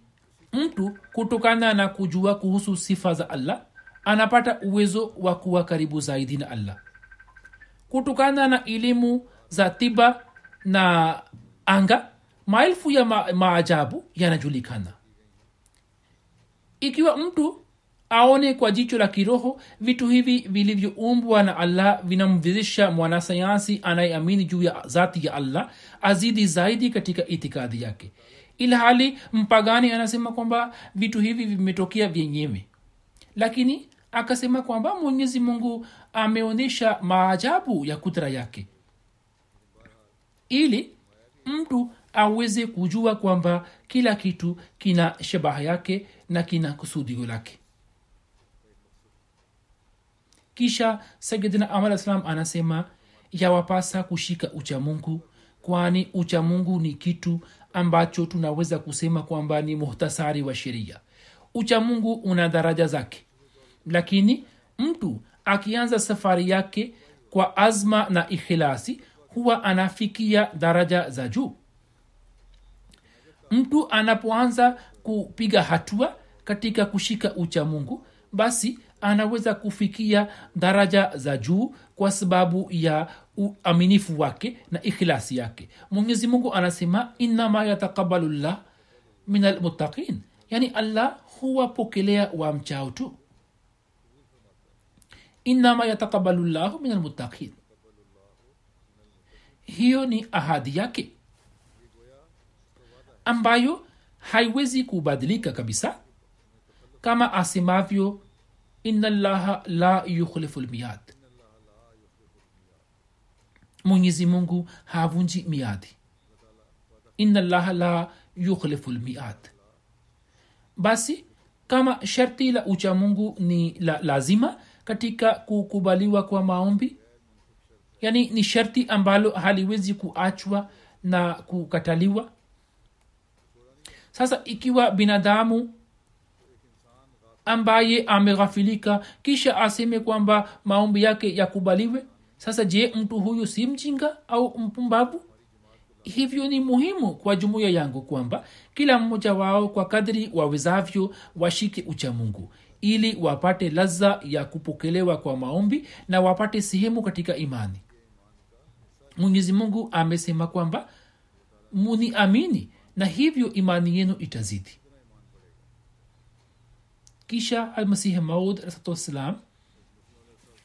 mtu kutokana na kujua kuhusu sifa za allah anapata uwezo wa kuwa karibu zaidi na allah. Kutokana na elimu za tiba na anga maelfu ya ma- maajabu yanajulikana. Ikiwa mtu aone kwa jicho la kiroho vitu hivi vilivyoumbwa na allah vinamvizisha mwanasayansi anayeamini juu ya zati ya allah azidi zaidi katika itikadi yake. Ilhali mpagani anasema kwamba vitu hivi vimetokea vyenyewe. Lakini akasema kwamba mwenyezi mungu ameonyesha maajabu ya kudra yake. Ili mtu aweze kujua kwamba kila kitu kina shabaha yake na kina kusudio lake kisha sayidina amar salam anasema yawapasa kushika uchamungu kwani uchamungu ni kitu ambacho tunaweza kusema kwamba ni muhtasari wa sheria. Uchamungu una daraja zake. Lakini mtu akianza safari yake kwa azma na ikhilasi huwa anafikia daraja za juu. Mtu anapoanza kupiga hatua katika kushika uchamungu basi anaweza kufikia daraja za juu kwa sababu ya uaminifu wake na ikhilasi yake. Mwenyezi mungu anasema inama yatakabalu llah min almuttaqin yani allah huwapokelea wa mchao tu. Innama yatakabalu llahu min almuttaqin hiyo ni ahadi yake ambayo haiwezi kubadilika kabisa. Kama asemavyo ina llaha la yukhlifu lmiad mwenyezi mungu havunji miadi ina llaha la yukhlifu lmiad basi kama sharti la uchamungu ni la lazima katika kukubaliwa kwa maombi yani ni sharti ambalo haliwezi kuachwa na kukataliwa. Sasa ikiwa binadamu ambaye ameghafilika kisha aseme kwamba maombi yake yakubaliwe? Sasa je mtu huyu si mjinga au mpumbavu? Hivyo ni muhimu kwa jumuiya yangu kwamba kila mmoja wao kwa kadri wawezavyo washike uchamungu ili wapate laza ya kupokelewa kwa maombi na wapate sehemu katika imani. Mwenyezi mungu amesema kwamba muniamini na hivyo imani yenu itazidi kisha almasihi maud wassalam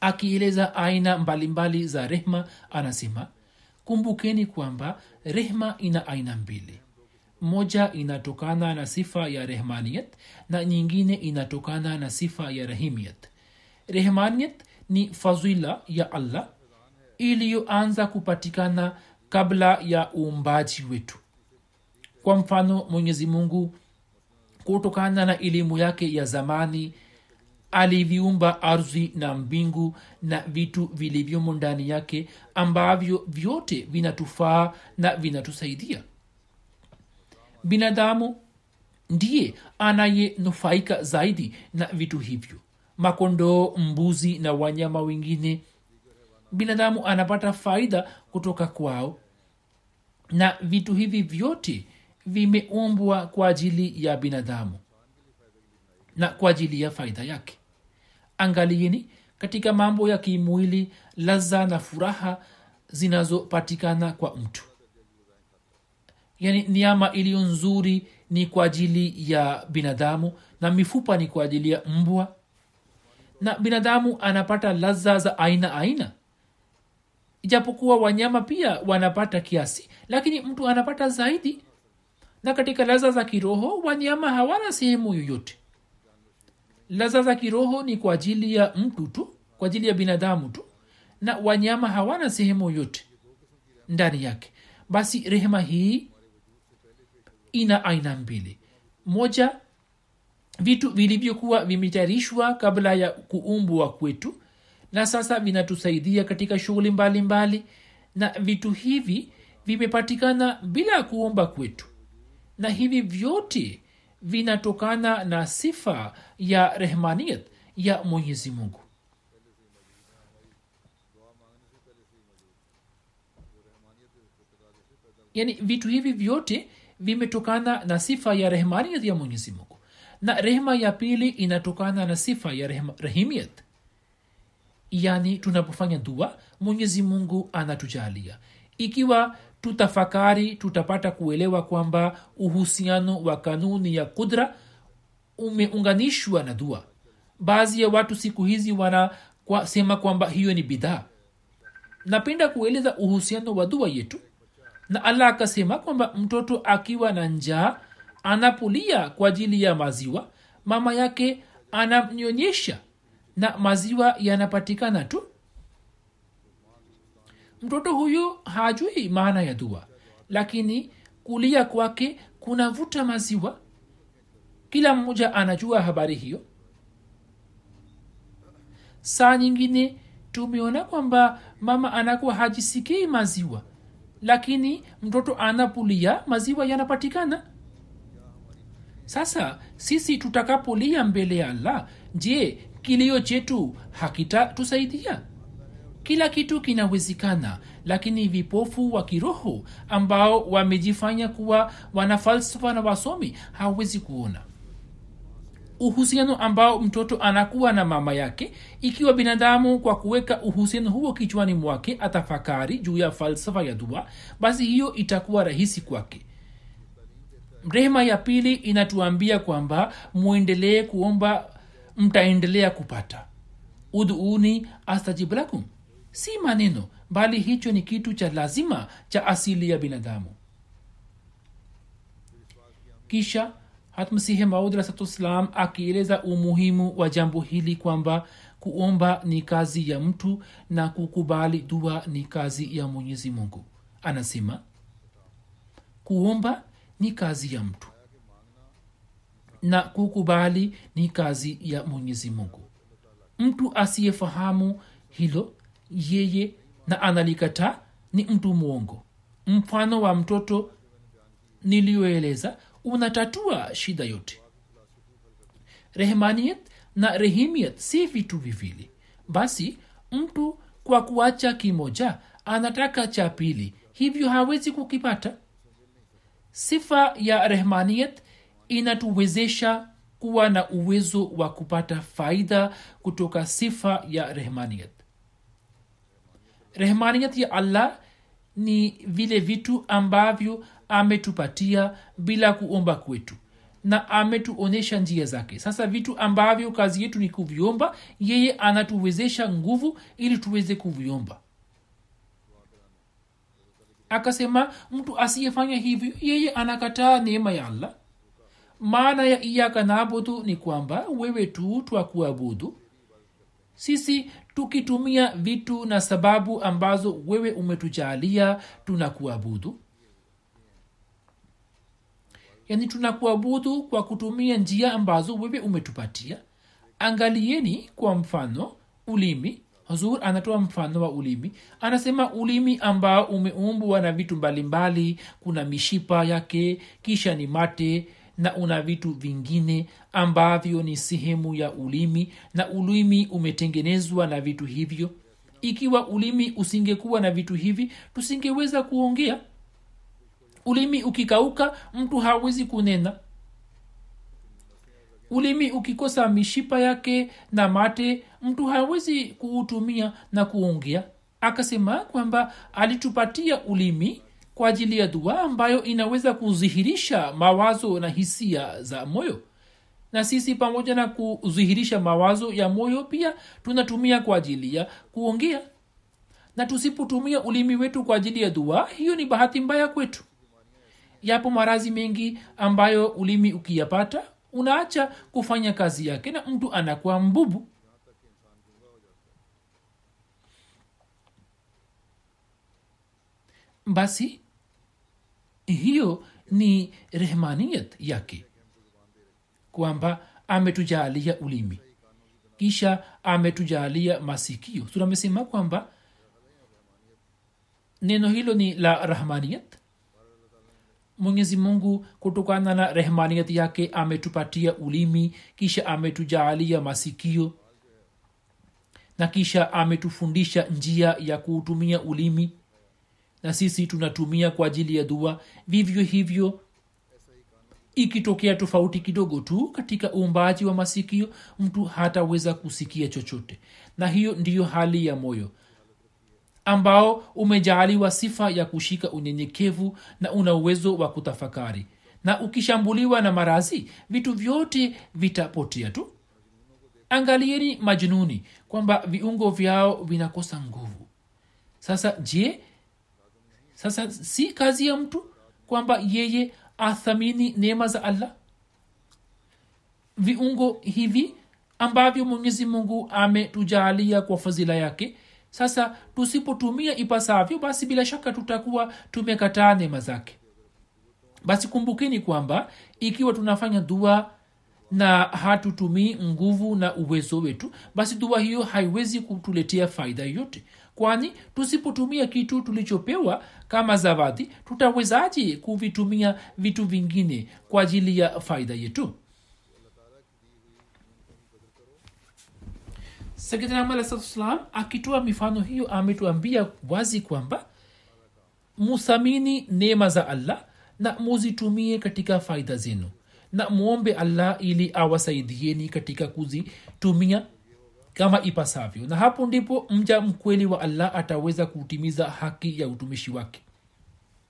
akieleza aina mbalimbali za rehma anasema kumbukeni kwamba rehma ina aina mbili. Moja inatokana na sifa ya rehmaniyat na nyingine inatokana na sifa ya rahimiyat. Rehmaniyat ni fadhila ya allah iliyoanza kupatikana kabla ya uumbaji wetu. Kwa mfano mwenyezi mungu kutokana na elimu yake ya zamani aliviumba ardhi na mbingu na vitu vilivyomo ndani yake ambavyo vyote vinatufaa na vinatusaidia. Binadamu ndiye anayenufaika zaidi na vitu hivyo makondoo mbuzi na wanyama wengine. Binadamu anapata faida kutoka kwao na vitu hivi vyote vimeumbwa kwa ajili ya binadamu na kwa ajili ya faida yake. Angalieni katika mambo ya kimwili laza na furaha zinazopatikana kwa mtu. Yaani niama iliyo nzuri ni kwa ajili ya binadamu na mifupa ni kwa ajili ya mbwa. Na binadamu anapata laza za aina aina. Ijapokuwa wanyama pia wanapata kiasi lakini mtu anapata zaidi na katika laza za kiroho wanyama hawana sehemu yoyote. Laza za kiroho ni kwa ajili ya mtu tu kwa ajili ya binadamu tu na wanyama hawana sehemu yoyote ndani yake. Basi rehema hii ina aina mbili. Moja vitu vilivyokuwa vimetayarishwa kabla ya kuumbwa kwetu na sasa vinatusaidia katika shughuli mbalimbali na vitu hivi vimepatikana bila kuomba kwetu na hivi vyote vinatokana na sifa ya rehmaniyat ya mwenyezi mungu. Yani vitu hivi vyote vimetokana na sifa ya rehmaniyat ya mwenyezi mungu. Na rehma ya pili inatokana na sifa ya rehma, rahimiyat yani tunapofanya dua mwenyezi mungu anatujalia. Ikiwa tutafakari tutapata kuelewa kwamba uhusiano wa kanuni ya kudra umeunganishwa na dua. Baadhi ya watu siku hizi wanasema kwamba hiyo ni bidhaa napenda kueleza uhusiano wa dua yetu. Na allah akasema kwamba mtoto akiwa na njaa anapolia kwa ajili ya maziwa. Mama yake anamnyonyesha na maziwa yanapatikana tu mtoto huyo hajui maana ya dua. Lakini kulia kwake kunavuta maziwa. Kila mmoja anajua habari hiyo. Saa nyingine tumeona kwamba mama anakuwa hajisikii maziwa. Lakini mtoto anapolia maziwa yanapatikana. Sasa sisi tutakapolia mbele ya allah je kilio chetu hakitatusaidia kila kitu kinawezekana lakini vipofu wa kiroho ambao wamejifanya kuwa wanafalsafa na wasomi hawezi kuona. Uhusiano ambao mtoto anakuwa na mama yake ikiwa binadamu kwa kuweka uhusiano huo kichwani mwake atafakari juu ya falsafa ya dua basi hiyo itakuwa rahisi kwake. Rehema ya pili inatuambia kwamba mwendelee kuomba mtaendelea kupata. Uduuni astajib lakum si maneno bali hicho ni kitu cha lazima cha asili ya binadamu. Kisha hatmsihi maud akieleza umuhimu wa jambo hili kwamba kuomba ni kazi ya mtu na kukubali dua ni kazi ya mwenyezi mungu. Anasema kuomba ni kazi ya mtu na kukubali ni kazi ya mwenyezi mungu. Mtu asiyefahamu hilo yeye na analikataa ni mtu mwongo. Mfano wa mtoto niliyoeleza unatatua shida yote. Rehmaniyet na rehimiyet si vitu viwili. Basi mtu kwa kuacha kimoja anataka cha pili hivyo hawezi kukipata. Sifa ya rehmaniyet inatuwezesha kuwa na uwezo wa kupata faida kutoka sifa ya rehmaniyat rehmaniyat ya allah ni vile vitu ambavyo ametupatia bila kuomba kwetu na ametuonyesha njia zake. Sasa vitu ambavyo kazi yetu ni kuviomba yeye anatuwezesha nguvu ili tuweze kuviomba. Akasema mtu asiyefanya hivyo yeye anakataa neema ya allah. Maana ya iyaka naabudu ni kwamba wewe tu twakuabudu. Sisi tukitumia vitu na sababu ambazo wewe umetujalia tunakuabudu. Yaani tunakuabudu kwa kutumia njia ambazo wewe umetupatia. Angalieni kwa mfano ulimi. Huzur anatoa mfano wa ulimi. Anasema ulimi ambao umeumbwa na vitu mbalimbali. Mbali, kuna mishipa yake kisha ni mate na una vitu vingine ambavyo ni sehemu ya ulimi na ulimi umetengenezwa na vitu hivyo. Ikiwa ulimi usingekuwa na vitu hivi tusingeweza kuongea. Ulimi ukikauka mtu hawezi kunena. Ulimi ukikosa mishipa yake na mate mtu hawezi kuutumia na kuongea. Akasema kwamba alitupatia ulimi kwa ajili ya dua ambayo inaweza kudhihirisha mawazo na hisia za moyo. Na sisi pamoja na kudhihirisha mawazo ya moyo pia tunatumia kwa ajili ya kuongea. Na tusipotumia ulimi wetu kwa ajili ya dua hiyo ni bahati mbaya kwetu. Yapo marazi mengi ambayo ulimi ukiyapata unaacha kufanya kazi yake na mtu anakuwa mbubu. Basi hiyo ni rehmaniyat yake kwamba ametujaalia ulimi. Kisha ametujaalia masikio. Tunamesema kwamba neno hilo ni la rahmaniyat mwenyezi mungu kutokana na rehmaniyat yake ametupatia ulimi kisha ametujaalia masikio na kisha ametufundisha njia ya kuutumia ulimi na sisi tunatumia kwa ajili ya dua vivyo hivyo ikitokea tofauti kidogo tu katika uumbaji wa masikio mtu hataweza kusikia chochote. Na hiyo ndiyo hali ya moyo ambao umejaaliwa sifa ya kushika unyenyekevu na una uwezo wa kutafakari. Na ukishambuliwa na marazi vitu vyote vitapotea tu. Angalieni majununi kwamba viungo vyao vinakosa nguvu. Sasa je sasa si kazi ya mtu kwamba yeye athamini neema za allah? Viungo hivi ambavyo mwenyezi mungu ametujaalia kwa fadhila yake sasa tusipotumia ipasavyo basi bila shaka tutakuwa tumekataa neema zake. Basi kumbukeni kwamba ikiwa tunafanya dua na hatutumii nguvu na uwezo wetu basi dua hiyo haiwezi kutuletea faida yoyote kwani tusipotumia kitu tulichopewa kama zawadi tutawezaje kuvitumia vitu vingine kwa ajili ya faida yetu? Salam akitoa mifano hiyo ametuambia wazi kwamba muthamini neema za allah na muzitumie katika faida zenu. Na mwombe allah ili awasaidieni katika kuzitumia kama ipasavyo. Na hapo ndipo mja mkweli wa allah ataweza kutimiza haki ya utumishi wake.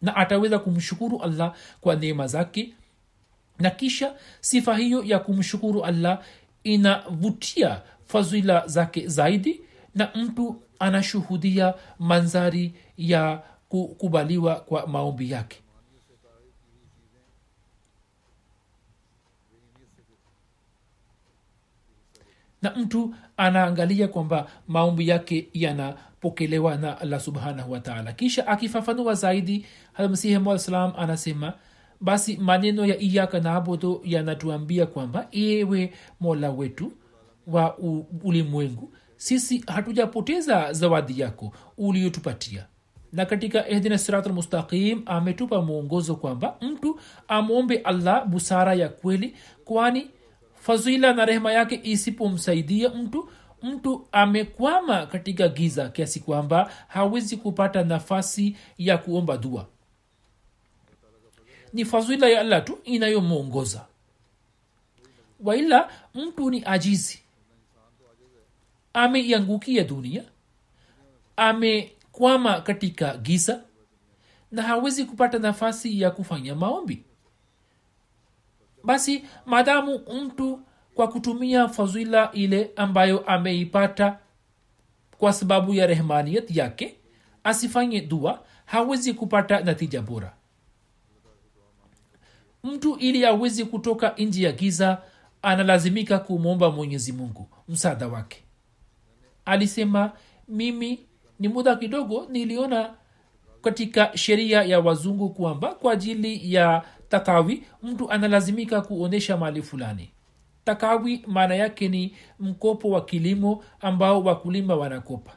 Na ataweza kumshukuru allah kwa neema zake. Na kisha sifa hiyo ya kumshukuru allah inavutia fadhila zake zaidi. Na mtu anashuhudia manzari ya kukubaliwa kwa maombi yake na mtu anaangalia kwamba maombi yake yanapokelewa na allah subhanahu wataala kisha akifafanua zaidi masihi maa salam anasema basi maneno ya iyaka naabudu yanatuambia kwamba ewe mola wetu wa ulimwengu sisi hatujapoteza zawadi yako uliotupatia na katika ihdina sirat lmustaqim ametupa mwongozo kwamba mtu amwombe allah busara ya kweli kwani fadhila na rehema yake isipomsaidia mtu mtu amekwama katika giza kiasi kwamba hawezi kupata nafasi ya kuomba dua. Ni fadhila ya allah tu inayomwongoza. Waila mtu ni ajizi. Ameiangukia dunia amekwama katika giza na hawezi kupata nafasi ya kufanya maombi basi maadamu mtu kwa kutumia fadhila ile ambayo ameipata kwa sababu ya rehmaniyat yake asifanye dua hawezi kupata natija bora. Mtu ili awezi kutoka nji ya giza analazimika kumwomba mwenyezi mungu msaada wake. Alisema mimi ni muda kidogo niliona katika sheria ya wazungu kwamba kwa ajili ya takawi mtu analazimika kuonyesha mali fulani. Takawi maana yake ni mkopo wa kilimo ambao wakulima wanakopa.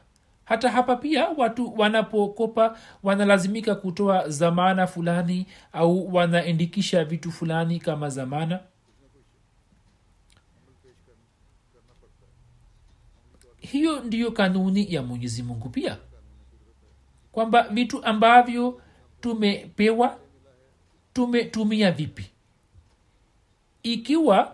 Hata hapa pia watu wanapokopa wanalazimika kutoa zamana fulani au wanaandikisha vitu fulani kama zamana. Hiyo ndiyo kanuni ya mwenyezi mungu pia. Kwamba vitu ambavyo tumepewa tumetumia vipi? Ikiwa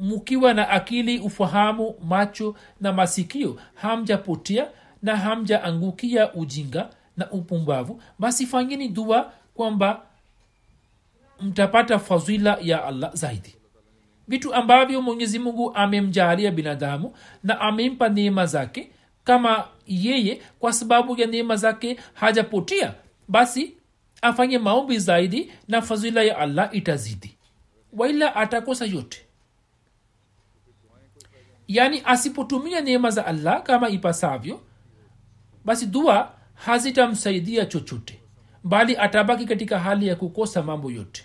mkiwa na akili ufahamu macho na masikio hamjapotea na hamjaangukia ujinga na upumbavu basi fanyeni dua kwamba mtapata fadhila ya allah zaidi. Vitu ambavyo mwenyezi mungu amemjaalia binadamu na amempa neema zake kama yeye kwa sababu ya neema zake hajapotea basi afanye maombi zaidi na fadhila ya allah itazidi. Waila atakosa yote. Yaani asipotumia neema za allah kama ipasavyo basi dua hazitamsaidia chochote bali atabaki katika hali ya kukosa mambo yote.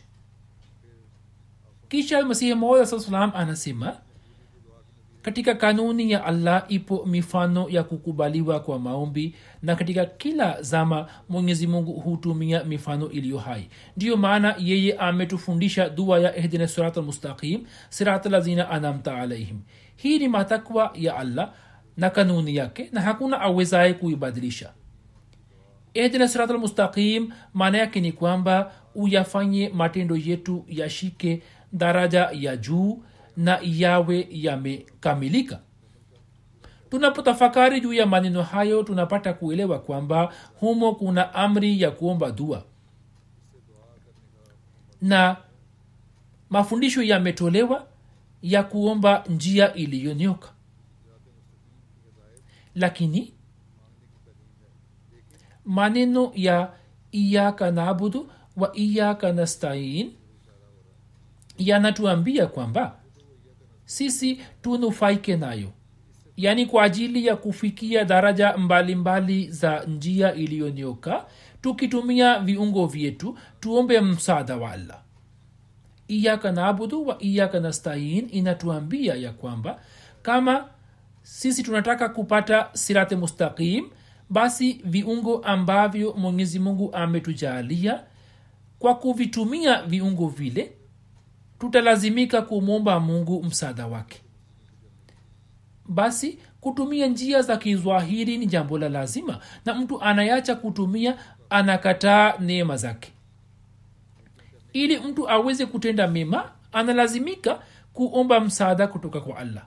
Kisha masihi moja saa salam anasema katika kanuni ya allah ipo mifano ya kukubaliwa kwa maombi na katika kila zama mwenyezi mungu hutumia mifano iliyo hai. Ndiyo maana yeye ametufundisha dua ya ihdina sirat almustaqim sirat lazina anamta alaihim. Hii ni matakwa ya allah na kanuni yake na hakuna awezaye kuibadilisha. Ihdina sirat almustaqim maana yake ni kwamba uyafanye matendo yetu yashike daraja ya juu na yawe yamekamilika. Tunapotafakari juu ya maneno hayo tunapata kuelewa kwamba humo kuna amri ya kuomba dua. Na mafundisho yametolewa ya kuomba njia iliyonyoka. Lakini maneno ya iyaka naabudu wa iyaka nastain yanatuambia kwamba sisi tunufaike nayo. Yaani kwa ajili ya kufikia daraja mbalimbali mbali za njia iliyonyoka tukitumia viungo vyetu tuombe msaada wa allah. Iyaka naabudu wa iyaka nastain inatuambia ya kwamba kama sisi tunataka kupata sirate mustaqim basi viungo ambavyo mwenyezi mungu ametujaalia kwa kuvitumia viungo vile tutalazimika kumwomba mungu msaada wake. Basi kutumia njia za kizwahiri ni jambo la lazima na mtu anayacha kutumia anakataa neema zake. Ili mtu aweze kutenda mema analazimika kuomba msaada kutoka kwa allah.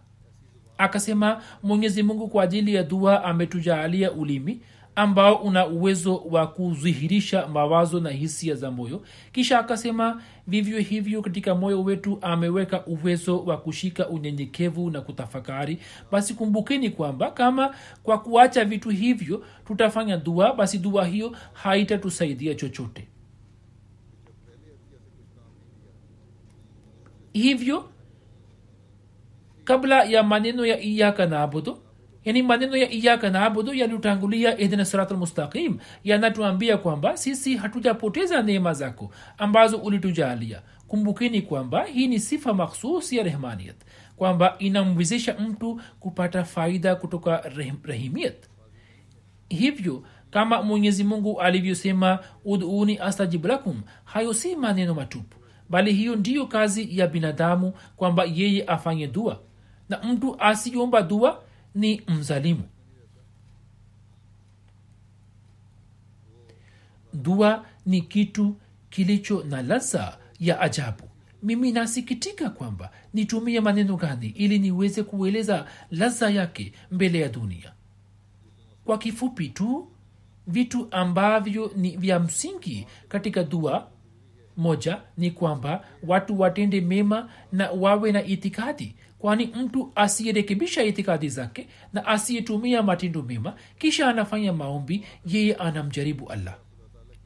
Akasema mwenyezi mungu kwa ajili ya dua ametujaalia ulimi ambao una uwezo wa kudhihirisha mawazo na hisia za moyo. Kisha akasema vivyo hivyo katika moyo wetu ameweka uwezo wa kushika unyenyekevu na kutafakari. Basi kumbukeni kwamba kama kwa kuacha vitu hivyo tutafanya dua basi dua hiyo haitatusaidia chochote. Hivyo kabla ya maneno ya iyaka naabudu yani maneno ya iyaka naabudu yaliyotangulia ihdina sirat yanatuambia kwamba sisi hatujapoteza neema zako ambazo ulitujalia. Kumbukeni kwamba hii ni sifa makhsus ya rehmaniyat kwamba inamwezesha mtu kupata faida kutoka reh- rehimiyat. Hivyo kama mwenyezi mungu alivyosema uduni astajib lakum hayo si maneno matupu bali hiyo ndiyo kazi ya binadamu kwamba yeye afanye dua. Na mtu asiomba dua ni mzalimu. Dua ni kitu kilicho na laza ya ajabu. Mimi nasikitika kwamba nitumie maneno gani ili niweze kueleza laza yake mbele ya dunia. Kwa kifupi tu vitu ambavyo ni vya msingi katika dua moja ni kwamba watu watende mema na wawe na itikadi kwani mtu asiyerekebisha itikadi zake na asiyetumia matendo mema kisha anafanya maombi yeye anamjaribu allah.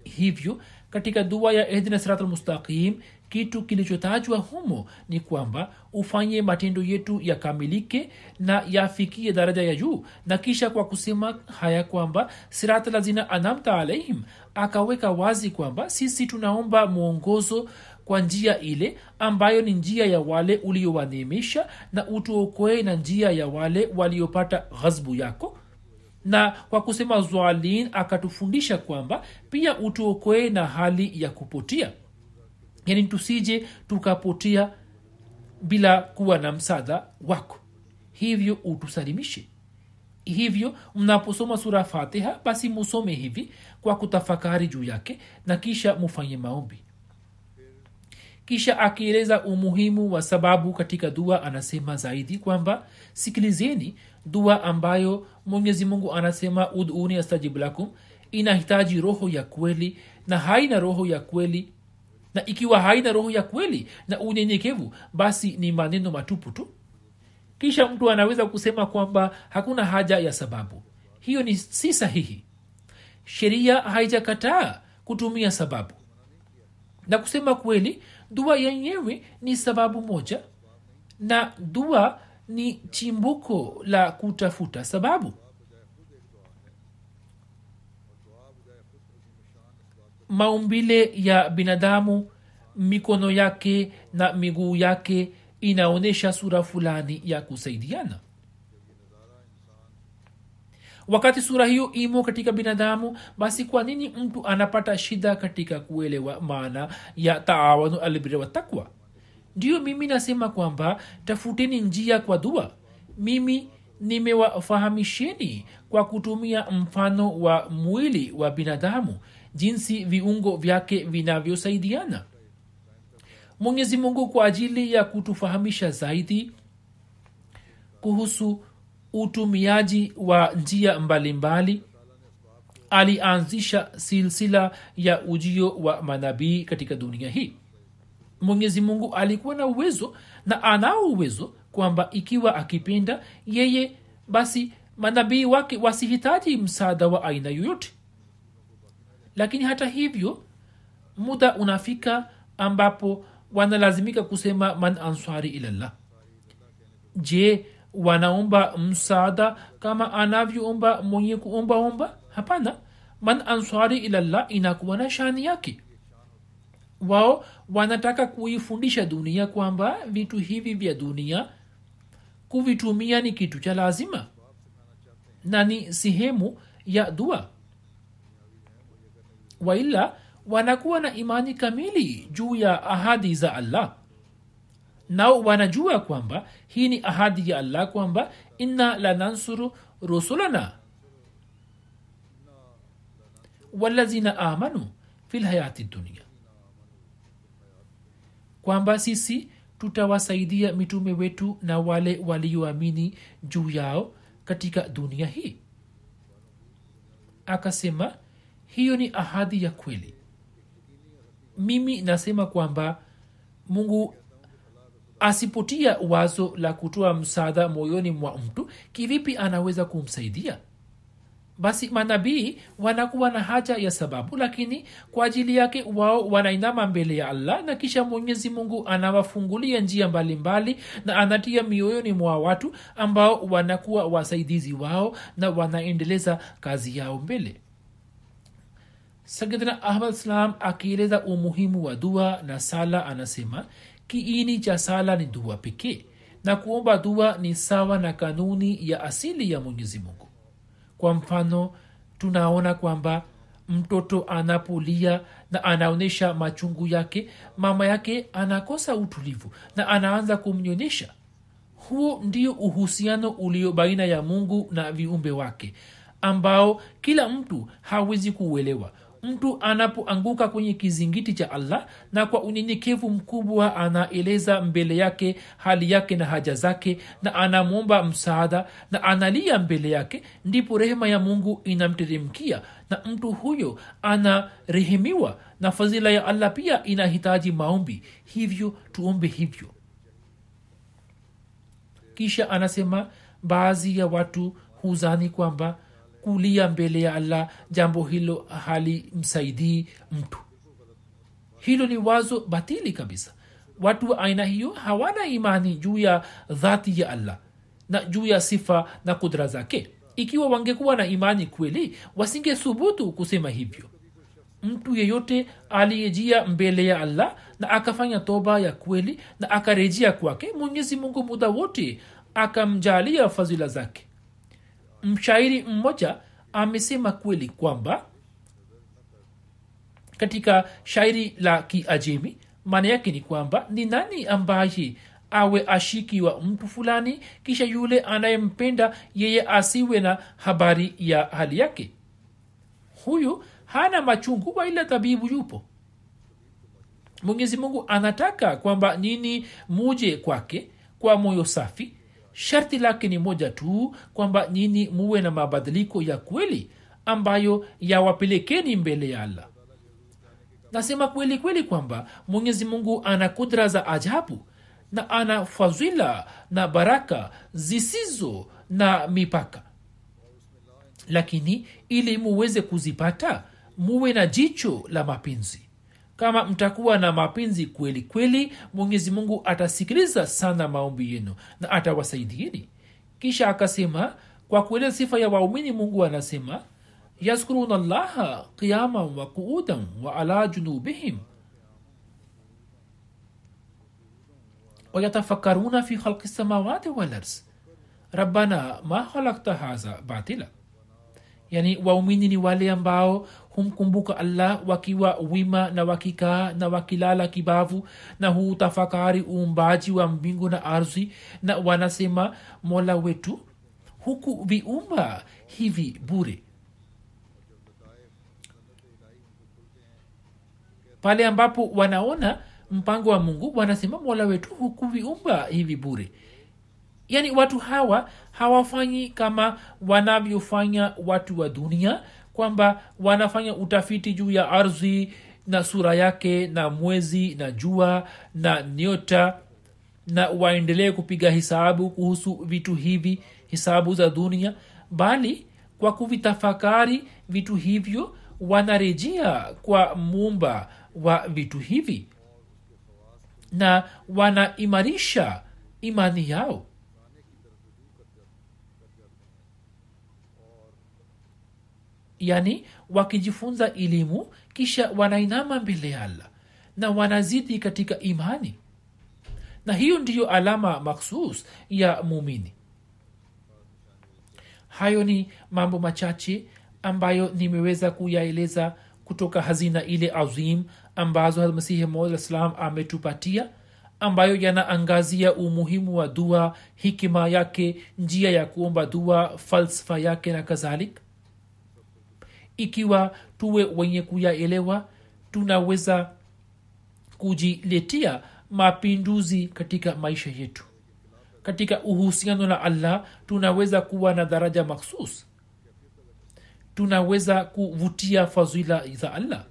Hivyo katika dua ya ihdina siratlmustaqim kitu kilichotajwa humo ni kwamba ufanye matendo yetu yakamilike na yafikie daraja ya juu na kisha kwa kusema haya kwamba sirata lazina anamta alaihim akaweka wazi kwamba sisi tunaomba mwongozo kwa njia ile ambayo ni njia ya wale uliowaneemesha na utuokoe na njia ya wale waliopata ghazbu yako. Na kwa kusema zwalin akatufundisha kwamba pia utuokoe na hali ya kupotia. Yani tusije tukapotia bila kuwa na msaada wako. Hivyo utusalimishe. Hivyo mnaposoma sura fatiha basi musome hivi kwa kutafakari juu yake na kisha mufanye maombi kisha akieleza umuhimu wa sababu katika dua anasema zaidi kwamba sikilizeni dua ambayo mwenyezi mungu anasema uduni astajib lakum inahitaji roho ya kweli na haina roho ya kweli. Na ikiwa haina roho ya kweli na unyenyekevu basi ni maneno matupu tu. Kisha mtu anaweza kusema kwamba hakuna haja ya sababu. Hiyo ni si sahihi. Sheria haijakataa kutumia sababu. Na kusema kweli dua yenyewe ni sababu moja na dua ni chimbuko la kutafuta sababu. Maumbile ya binadamu mikono yake na miguu yake inaonyesha sura fulani ya kusaidiana wakati sura hiyo imo katika binadamu basi kwa nini mtu anapata shida katika kuelewa maana ya taawanu albira wa takwa ndiyo mimi nasema kwamba tafuteni njia kwa dua. Mimi nimewafahamisheni kwa kutumia mfano wa mwili wa binadamu jinsi viungo vyake vinavyosaidiana. Mwenyezi mungu kwa ajili ya kutufahamisha zaidi kuhusu utumiaji wa njia mbalimbali. Alianzisha silsila ya ujio wa manabii katika dunia hii. Mwenyezi mungu alikuwa na uwezo na anao uwezo kwamba ikiwa akipenda yeye basi manabii wake wasihitaji msaada wa aina yoyote. Lakini hata hivyo muda unafika ambapo wanalazimika kusema man answari ilallah je wanaomba msaada kama anavyoomba mwenye kuombaomba hapana. Man ansari ilallah inakuwa na shani yake. Wao wanataka kuifundisha dunia kwamba vitu hivi vya dunia kuvitumia ni kitu cha lazima na ni sehemu ya dua. Waila wanakuwa na imani kamili juu ya ahadi za allah nao wanajua kwamba hii ni ahadi ya allah kwamba inna lanansuru rusulana. Walazina amanu fi lhayati dunia kwamba sisi tutawasaidia mitume wetu na wale walioamini juu yao katika dunia hii. Akasema hiyo ni ahadi ya kweli. Mimi nasema kwamba mungu asipotia wazo la kutoa msaada moyoni mwa mtu kivipi anaweza kumsaidia? Basi manabii wanakuwa na haja ya sababu lakini kwa ajili yake wao wanainama mbele ya allah na kisha mwenyezi mungu anawafungulia njia mbalimbali mbali, na anatia mioyoni mwa watu ambao wanakuwa wasaidizi wao na wanaendeleza kazi yao mbele. Sayidna ahmad salam akieleza umuhimu wa dua na sala anasema kiini cha sala ni dua pekee na kuomba dua ni sawa na kanuni ya asili ya mwenyezi mungu. Kwa mfano tunaona kwamba mtoto anapolia na anaonyesha machungu yake mama yake anakosa utulivu na anaanza kumnyonyesha. Huo ndio uhusiano ulio baina ya mungu na viumbe wake ambao kila mtu hawezi kuuelewa mtu anapoanguka kwenye kizingiti cha allah na kwa unyenyekevu mkubwa anaeleza mbele yake hali yake na haja zake na anamwomba msaada na analia mbele yake ndipo rehema ya mungu inamteremkia na mtu huyo anarehemiwa na fadhila ya allah pia inahitaji maombi. Hivyo tuombe hivyo. Kisha anasema baadhi ya watu huzani kwamba kulia mbele ya allah jambo hilo halimsaidii mtu. Hilo ni wazo batili kabisa. Watu wa aina hiyo hawana imani juu ya dhati ya allah na juu ya sifa na kudra zake. Ikiwa wangekuwa na imani kweli wasingethubutu kusema hivyo. Mtu yeyote aliyejia mbele ya allah na akafanya toba ya kweli na akarejea kwake mwenyezi mungu muda wote akamjalia fadhila zake mshairi mmoja amesema kweli kwamba katika shairi la kiajemi maana yake ni kwamba ni nani ambaye awe ashiki wa mtu fulani kisha yule anayempenda yeye asiwe na habari ya hali yake? Huyu hana machungu waila tabibu yupo. Mwenyezi mungu anataka kwamba nini muje kwake kwa moyo safi sharti lake ni moja tu kwamba nyinyi muwe na mabadiliko ya kweli ambayo yawapelekeni mbele ya allah. Nasema kweli kweli kwamba mwenyezi mungu ana kudra za ajabu na ana fadhila na baraka zisizo na mipaka. Lakini ili muweze kuzipata muwe na jicho la mapenzi kama mtakuwa na mapenzi kweli kweli mwenyezi mungu atasikiliza sana maombi yenu na atawasaidieni kisha akasema kwa kueleza sifa ya waumini mungu anasema yazkuruna llaha qiyaman wa quudan wa ala junubihim. Wayatafakaruna fi khalqi samawati walars rabbana ma khalakta haza batila. Yani waumini ni wale ambao humkumbuka allah wakiwa wima na wakikaa na wakilala kibavu na huutafakari uumbaji wa mbingu na ardhi na wanasema mola wetu huku viumba hivi bure. Pale ambapo wanaona mpango wa mungu wanasema mola wetu hukuviumba hivi bure. Yaani watu hawa hawafanyi kama wanavyofanya watu wa dunia kwamba wanafanya utafiti juu ya ardhi na sura yake na mwezi na jua na nyota na waendelee kupiga hisabu kuhusu vitu hivi hisabu za dunia bali kwa kuvitafakari vitu hivyo wanarejea kwa muumba wa vitu hivi na wanaimarisha imani yao yani wakijifunza elimu kisha wanainama mbele ya allah na wanazidi katika imani. Na hiyo ndiyo alama makhsus ya muumini. Hayo ni mambo machache ambayo nimeweza kuyaeleza kutoka hazina ile azim ambazo masihi mslam ametupatia ambayo yanaangazia umuhimu wa dua hikima yake njia ya kuomba dua falsafa yake na kadhalik ikiwa tuwe wenye kuyaelewa tunaweza kujiletia mapinduzi katika maisha yetu. Katika uhusiano na allah tunaweza kuwa na daraja makhsus tunaweza kuvutia fadhila za allah.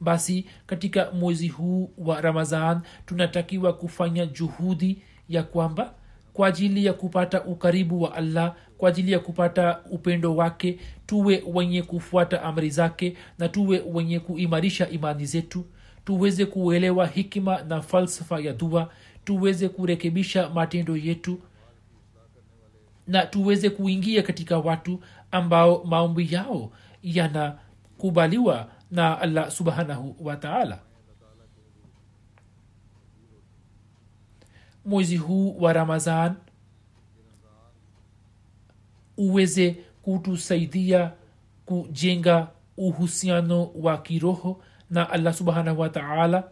Basi katika mwezi huu wa ramazan tunatakiwa kufanya juhudi ya kwamba kwa ajili ya kupata ukaribu wa allah kwa ajili ya kupata upendo wake tuwe wenye kufuata amri zake na tuwe wenye kuimarisha imani zetu tuweze kuelewa hikima na falsafa ya dua tuweze kurekebisha matendo yetu na tuweze kuingia katika watu ambao maombi yao yanakubaliwa na allah subhanahu wataala mwezi huu wa ramadhan uweze kutusaidia kujenga uhusiano wa kiroho na allah subhanahu wataala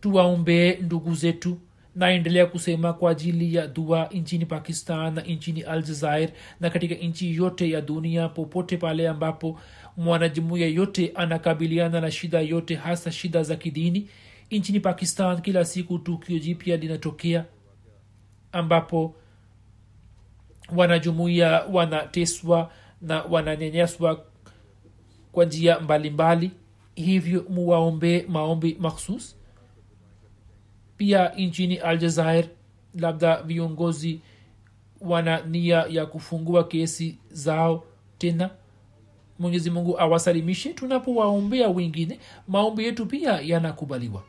tuwaombee ndugu zetu naendelea kusema kwa ajili ya dua nchini pakistan na nchini aljazair na katika nchi yote ya dunia popote pale ambapo mwanajumuia yote anakabiliana na shida yote hasa shida za kidini nchini pakistan kila siku tukio jipya linatokea ambapo wanajumuia wanateswa na wananyanyaswa kwa njia mbalimbali. Hivyo muwaombee maombi makhsus pia nchini aljazair labda viongozi wana nia ya kufungua kesi zao tena. Mwenyezi mungu awasalimishe tunapowaombea wengine. Maombi yetu pia yanakubaliwa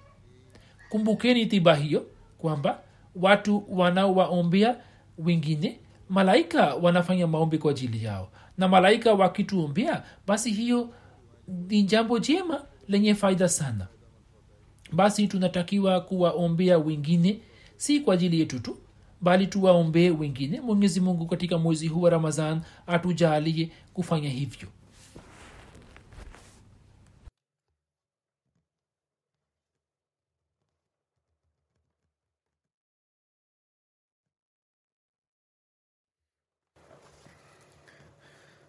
kumbukeni tiba hiyo kwamba watu wanaowaombea wengine malaika wanafanya maombi kwa ajili yao. Na malaika wakituombea basi hiyo ni jambo jema lenye faida sana. Basi tunatakiwa kuwaombea wengine si kwa ajili yetu tu bali tuwaombee wengine. Mwenyezi mungu katika mwezi huu wa ramadhan atujalie kufanya hivyo